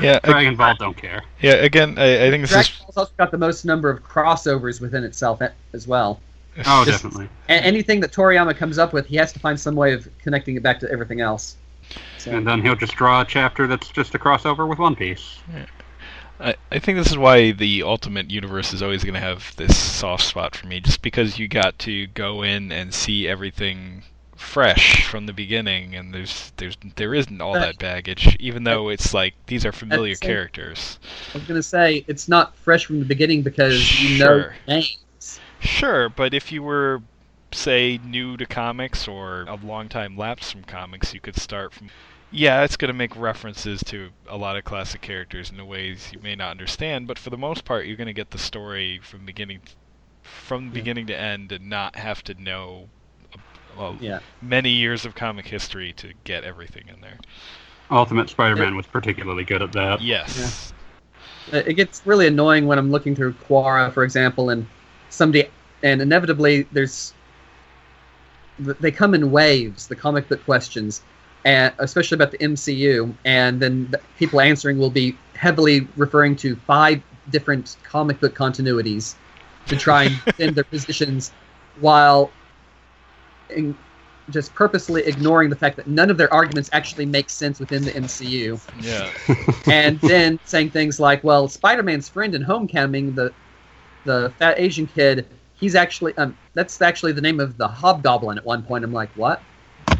Yeah. Dragon Ball don't care. yeah. Again, I, I think this Dragon is Ball's also got the most number of crossovers within itself as well. Oh, Just- definitely. A- anything that Toriyama comes up with, he has to find some way of connecting it back to everything else. So, And then he'll just draw a chapter that's just a crossover with One Piece. I, I think this is why the Ultimate Universe is always going to have this soft spot for me, just because you got to go in and see everything fresh from the beginning, and there's there's there isn't all But- that baggage, even though it's like these are familiar same- characters. I was gonna say it's not fresh from the beginning because you know names. Sure, but if you were, say, new to comics or a long time lapse from comics, you could start from. Yeah, it's going to make references to a lot of classic characters in a ways you may not understand, but for the most part, you're going to get the story from beginning, from Yeah. beginning to end, and not have to know, well, Yeah. many years of comic history to get everything in there. Ultimate Spider-Man was particularly good at that. Yes. It it gets really annoying when I'm looking through Quora, for example, and somebody, and inevitably there's, they come in waves, the comic book questions, and especially about the MCU, and then the people answering will be heavily referring to five different comic book continuities to try and defend their positions, while in, just purposely ignoring the fact that none of their arguments actually make sense within the MCU Yeah. and then saying things like, "Well, Spider-Man's friend in Homecoming, the the fat Asian kid, he's actually um, that's actually the name of the Hobgoblin." At one point, I'm like, "What?" I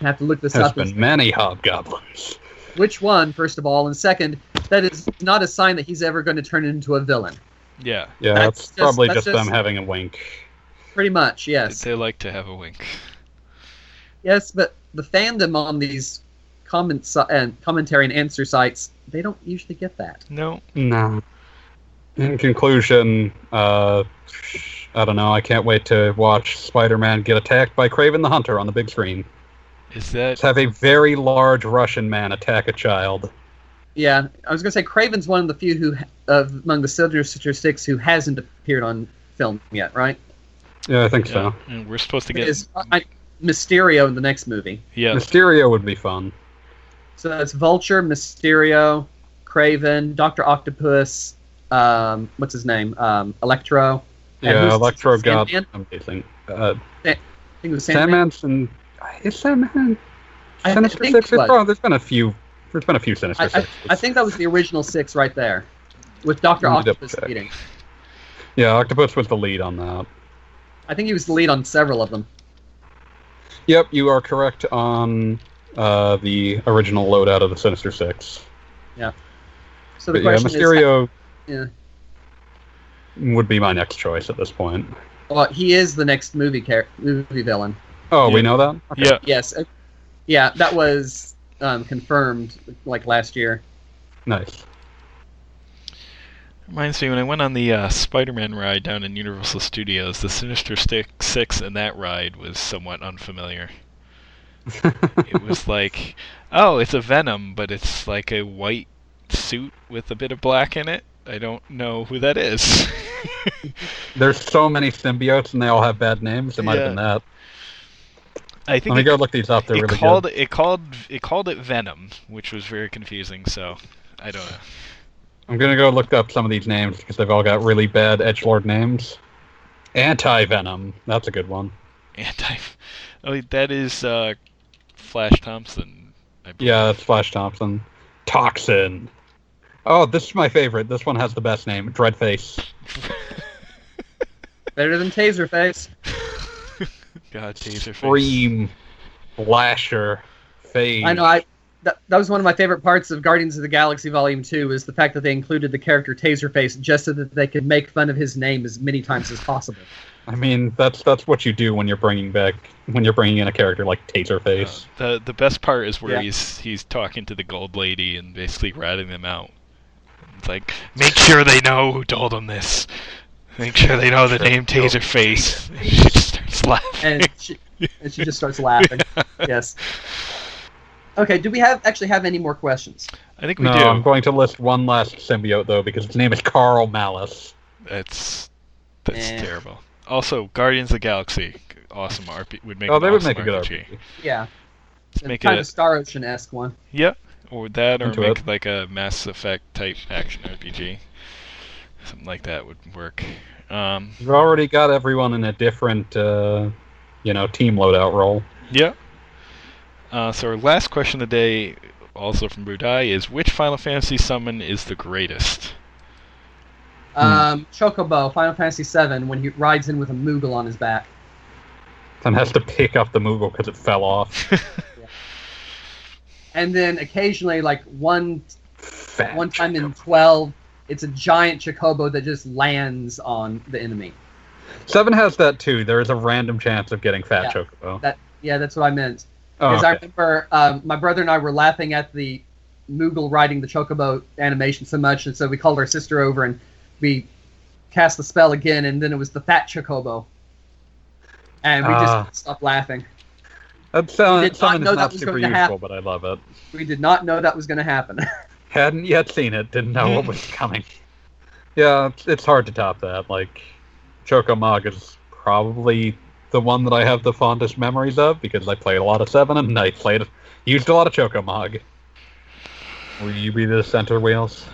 have to look this There's up. been many hobgoblins. Which one, first of all, and second, that is not a sign that he's ever going to turn into a villain. Yeah. Yeah, That's that's, just- probably that's just, them just- having a wink. Pretty much, yes, They like to have a wink. yes. But the fandom on these comments and commentary and answer sites, they don't usually get that. No. No. In conclusion, uh, I don't know. I can't wait to watch Spider-Man get attacked by Kraven the Hunter on the big screen. Is that Let's have a very large Russian man attack a child. Yeah, I was gonna say Kraven's one of the few who, of among the Sinister Six, who hasn't appeared on film yet, right? Yeah, I think yeah, so. and we're supposed to get Is I, Mysterio in the next movie. yeah Mysterio would be fun. So that's Vulture, Mysterio, Kraven, Doctor Octopus. Um, what's his name? Um, Electro. Yeah, Electro got amazing. Uh, I think it was Sandman. Sandman's and is Sandman I Sinister think Six? it was. Oh, there's been a few. There's been a few Sinister I, I, Six. I think that was the original six right there, with Doctor Let me double Octopus leading. Yeah, Octopus was the lead on that. I think he was the lead on several of them. Yep, you are correct on uh, the original loadout of the Sinister Six. Yeah. So the But yeah, Mysterio is, would be my next choice at this point. well, he is the next movie char- movie villain. Oh, we know that. Okay. yeah Yes, yeah, that was um, confirmed like last year. Nice. Reminds me when I went on the uh, Spider-Man ride down in Universal Studios, the Sinister Stick Six in that ride was somewhat unfamiliar. It was like, oh, it's a Venom, but it's like a white suit with a bit of black in it. I don't know who that is. There's so many symbiotes and they all have bad names. It might Yeah. have been that. I think Let me it, go look these up. They're really called good. it called it called it Venom, which was very confusing. So I don't know. I'm gonna go look up some of these names because they've all got really bad edge lord names. Anti Venom. That's a good one. Anti. Oh, that is uh, Flash Thompson. I. Yeah, that's Flash Thompson. Toxin. Oh, this is my favorite. This one has the best name. Dreadface. Better than Taserface. God, Taserface. Scream. Lasher. Phage. I know. I that, that was one of my favorite parts of Guardians of the Galaxy Volume Two is the fact that they included the character Taserface just so that they could make fun of his name as many times as possible. I mean, that's that's what you do when you're bringing back when you're bringing in a character like Taserface. Uh, the the best part is where Yeah. he's he's talking to the gold lady and basically ratting them out. It's like, make sure they know who told them this. Make sure they know the Sure. name Taserface. And she just starts laughing. And she, and she just starts laughing. yes. Okay. Do we have actually have any more questions? I think we no, do. I'm going to list one last symbiote though because his name is Carl Malice. That's that's Eh. terrible. Also, Guardians of the Galaxy, awesome RP would make. Oh, an they would make a good RPG. RPG. Yeah. Let's make kind it. of Star Ocean esque one. Yeah, or that, or Into make it. like a Mass Effect type action RPG. Something like that would work. Um, You've already got everyone in a different, uh, you know, team loadout role. yeah. Uh, so our last question of the day, also from Budai, is which Final Fantasy summon is the greatest? Um, Chocobo, Final Fantasy VII, when he rides in with a Moogle on his back. Then has to pick up the Moogle because it fell off. And then occasionally, like one Fat. one time in twelve, it's a giant Chocobo that just lands on the enemy. Seven has that too. There is a random chance of getting Fat Yeah. Chocobo. That yeah, that's what I meant. Oh, Because I remember um, my brother and I were laughing at the Moogle riding the Chocobo animation so much, and so we called our sister over and we cast the spell again, and then it was the fat Chocobo, and we Ah. just stopped laughing. Uh, that sound, did not know is that not was super going to useful, happen. but I love it. We did not know that was going to happen. Hadn't yet seen it. Didn't know what was coming. Yeah, it's, it's hard to top that. Like, Chocomog is probably the one that I have the fondest memories of because I played a lot of Seven and I played used a lot of Chocomog. Will you be the center wheels?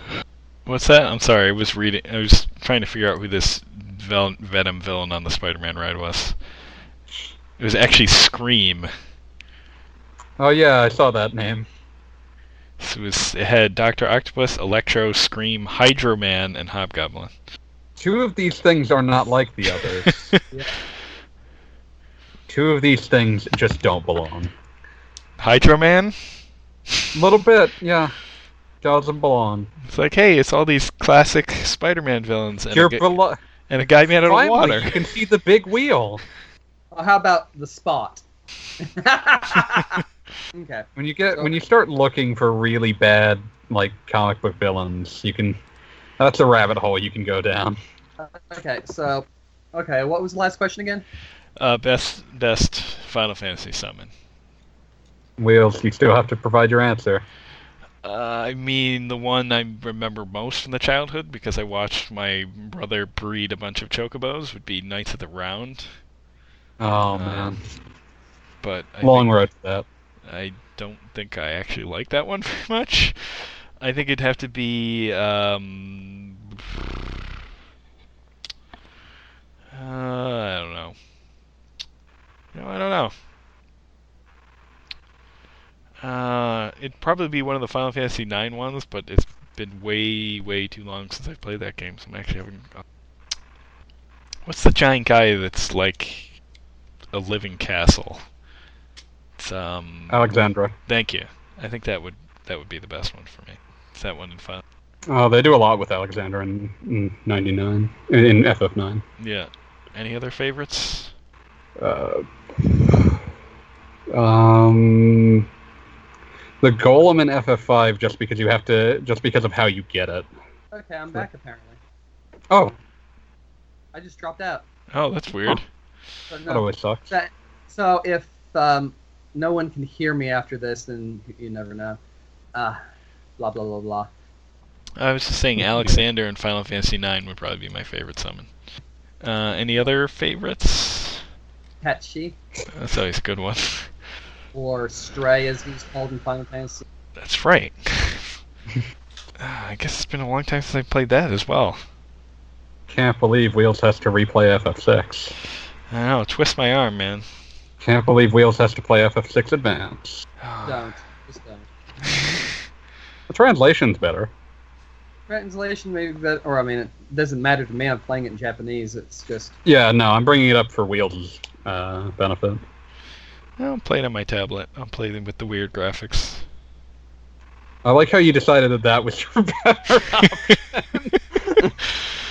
What's that? I'm sorry. I was reading. I was trying to figure out who this vel- Venom villain on the Spider-Man ride was. It was actually Scream. Oh yeah, I saw that name. So it, was, it had Doctor Octopus, Electro, Scream, Hydro Man, and Hobgoblin. Two of these things are not like the others. Yeah. Two of these things just don't belong. Hydro Man? A little bit, yeah. Doesn't belong. It's like, hey, it's all these classic Spider-Man villains and, You're a, gu- belo- and a guy made out of water. you can see the big wheel. Well, how about the spot? okay. When you get when you start looking for really bad like comic book villains, you can That's a rabbit hole you can go down. Okay, so okay, what was the last question again? Uh, best best Final Fantasy summon. Wheels, you still have to provide your answer. Uh, I mean, the one I remember most from the childhood because I watched my brother breed a bunch of chocobos would be Knights of the Round. Oh Um, man, But I long think- road to that. I don't think I actually like that one very much. I think it'd have to be um uh, I don't know. No, I don't know. Uh, it'd probably be one of the Final Fantasy IX ones, but it's been way, way too long since I've played that game, so I'm actually having. What's the giant guy that's like a living castle? It's um. Alexandra. Thank you. I think that would that would be the best one for me. It's that one in Final. Oh, they do a lot with Alexander in, in '99 in, in FF9. Yeah. Any other favorites? Uh, um, the golem in FF5 just because you have to, just because of how you get it. Okay, I'm back apparently. Oh, I just dropped out. Oh, that's weird. But that no, always sucks. that, so if um, no one can hear me after this, and you never know. Uh, blah blah blah blah. I was just saying Alexander in Final Fantasy IX would probably be my favorite summon. Uh, any other favorites? Patchy That's always a good one. or Stray, as he's called in Final Fantasy. That's right. Ah, I guess it's been a long time since I played that as well. Can't believe Wheels has to replay FF6. I know, twist my arm, man. Can't believe Wheels has to play FF6 Advance. Don't just don't. The translation's better. Translation maybe that, or I mean, it doesn't matter to me. I'm playing it in Japanese. It's just Yeah, no, I'm bringing it up for Wheels' uh, benefit. I'll play it on my tablet. I'll play them with the weird graphics. I like how you decided that that was your better option.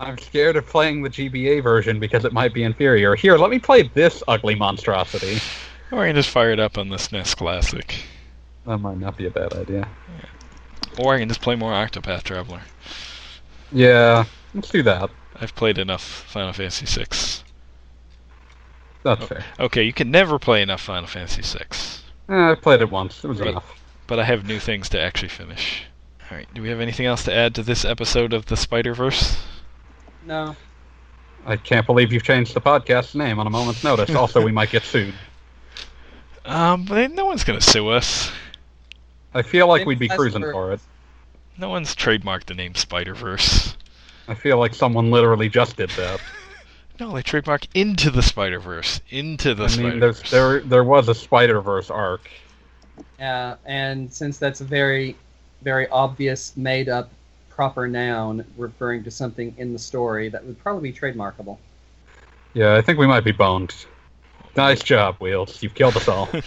I'm scared of playing the GBA version because it might be inferior. Here, let me play this ugly monstrosity. Or I can just fire it up on the SNES Classic. That might not be a bad idea. Or I can just play more Octopath Traveler. Yeah, let's do that. I've played enough Final Fantasy VI. That's Oh. fair. Okay, you can never play enough Final Fantasy VI, Eh, I played it once. It was Right. enough. but I have new things to actually finish. Alright, do we have anything else to add to this episode of the Spider Verse? No. I can't believe you've changed the podcast's name on a moment's notice. also, we might get sued. Um, but no one's gonna sue us. I feel like Maybe we'd be cruising for it. No one's trademarked the name Spider Verse. I feel like someone literally just did that. No, they trademarked into the Spider Verse. Into the I Spider mean, there's, Verse. there there was a Spider Verse arc. Uh, and since that's a very, very obvious made-up proper noun referring to something in the story, that would probably be trademarkable. Yeah, I think we might be boned. Nice job, Wheels. You've killed us all.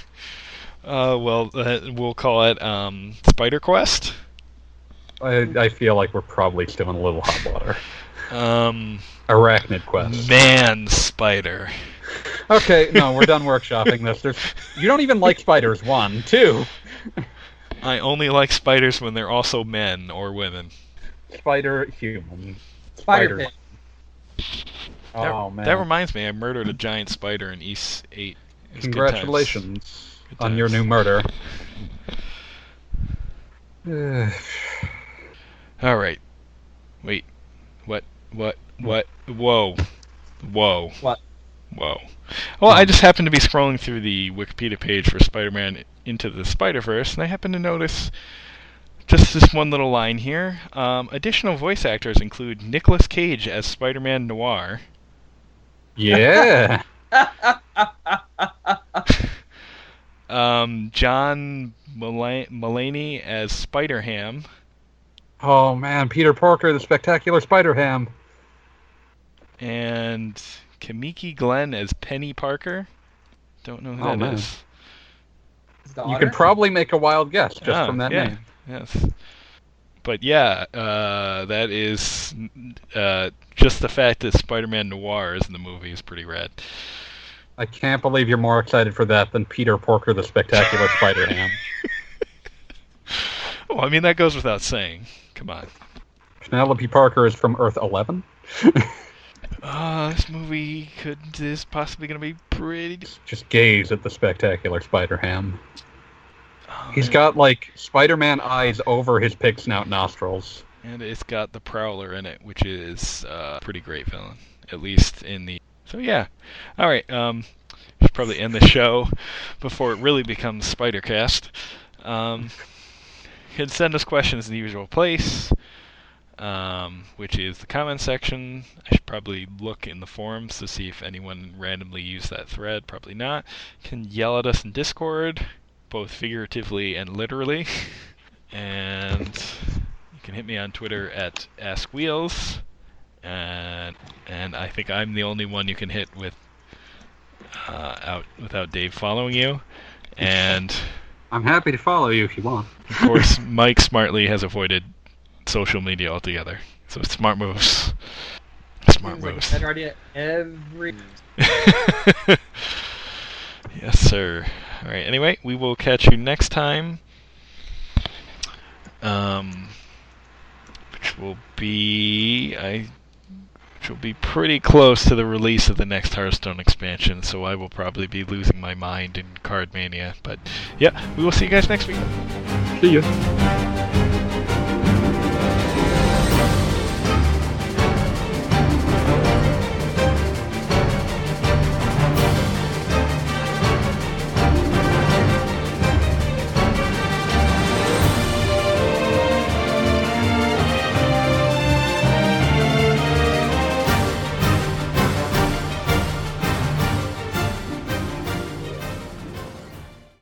Uh, well, uh, we'll call it um, Spider Quest. I, I feel like we're probably still in a little hot water. Um, Arachnid Quest. Man Spider. Okay, no, we're done workshopping this. There's, you don't even like spiders. One, two. I only like spiders when they're also men or women. Spider human. Spider Spiders. Pig. Oh that, man. That reminds me, I murdered a giant spider in East 8. It good times. Congratulations Good on your new murder. Alright. Wait. What? What? What? Whoa. Whoa. What? Whoa. Well, I just happened to be scrolling through the Wikipedia page for Spider-Man Into the Spider-Verse, and I happened to notice just this one little line here. Um, additional voice actors include Nicolas Cage as Spider-Man Noir, yeah. um, John Mula- Mulaney as Spider-Ham, Oh man, Peter Parker, the spectacular Spider Ham. and Kimiko Glenn as Peni Parker. Don't know who Oh, that is. man. His You can probably make a wild guess just Ah, from that yeah. name. Yes. But yeah, uh, that is uh, just the fact that Spider-Man Noir is in the movie is pretty rad. I can't believe you're more excited for that than Peter Porker, the spectacular Spider Ham. Well, I mean that goes without saying. Come on. Penelope Parker is from Earth 11. Uh, this movie could is possibly going to be pretty. Just gaze at the spectacular Spider Ham. He's got like Spider-Man eyes over his pig snout nostrils. and it's got the Prowler in it, which is uh, pretty great villain, at least in the. So yeah, all right. Um, should probably end the show before it really becomes Spidercast. Um, you can send us questions in the usual place, um, which is the comment section. I should probably look in the forums to see if anyone randomly used that thread. Probably not. You can yell at us in Discord, both figuratively and literally. and you can hit me on Twitter at AskWheels. And and I think I'm the only one you can hit with uh, out without Dave following you. And I'm happy to follow you if you want. of course, Mike smartly has avoided social media altogether. So smart moves. Smart Seems like a moves. better idea every. yes, sir. All right. Anyway, we will catch you next time. Um, which will be I, which will be pretty close to the release of the next Hearthstone expansion. So I will probably be losing my mind in Card Mania. But yeah, we will see you guys next week. See ya.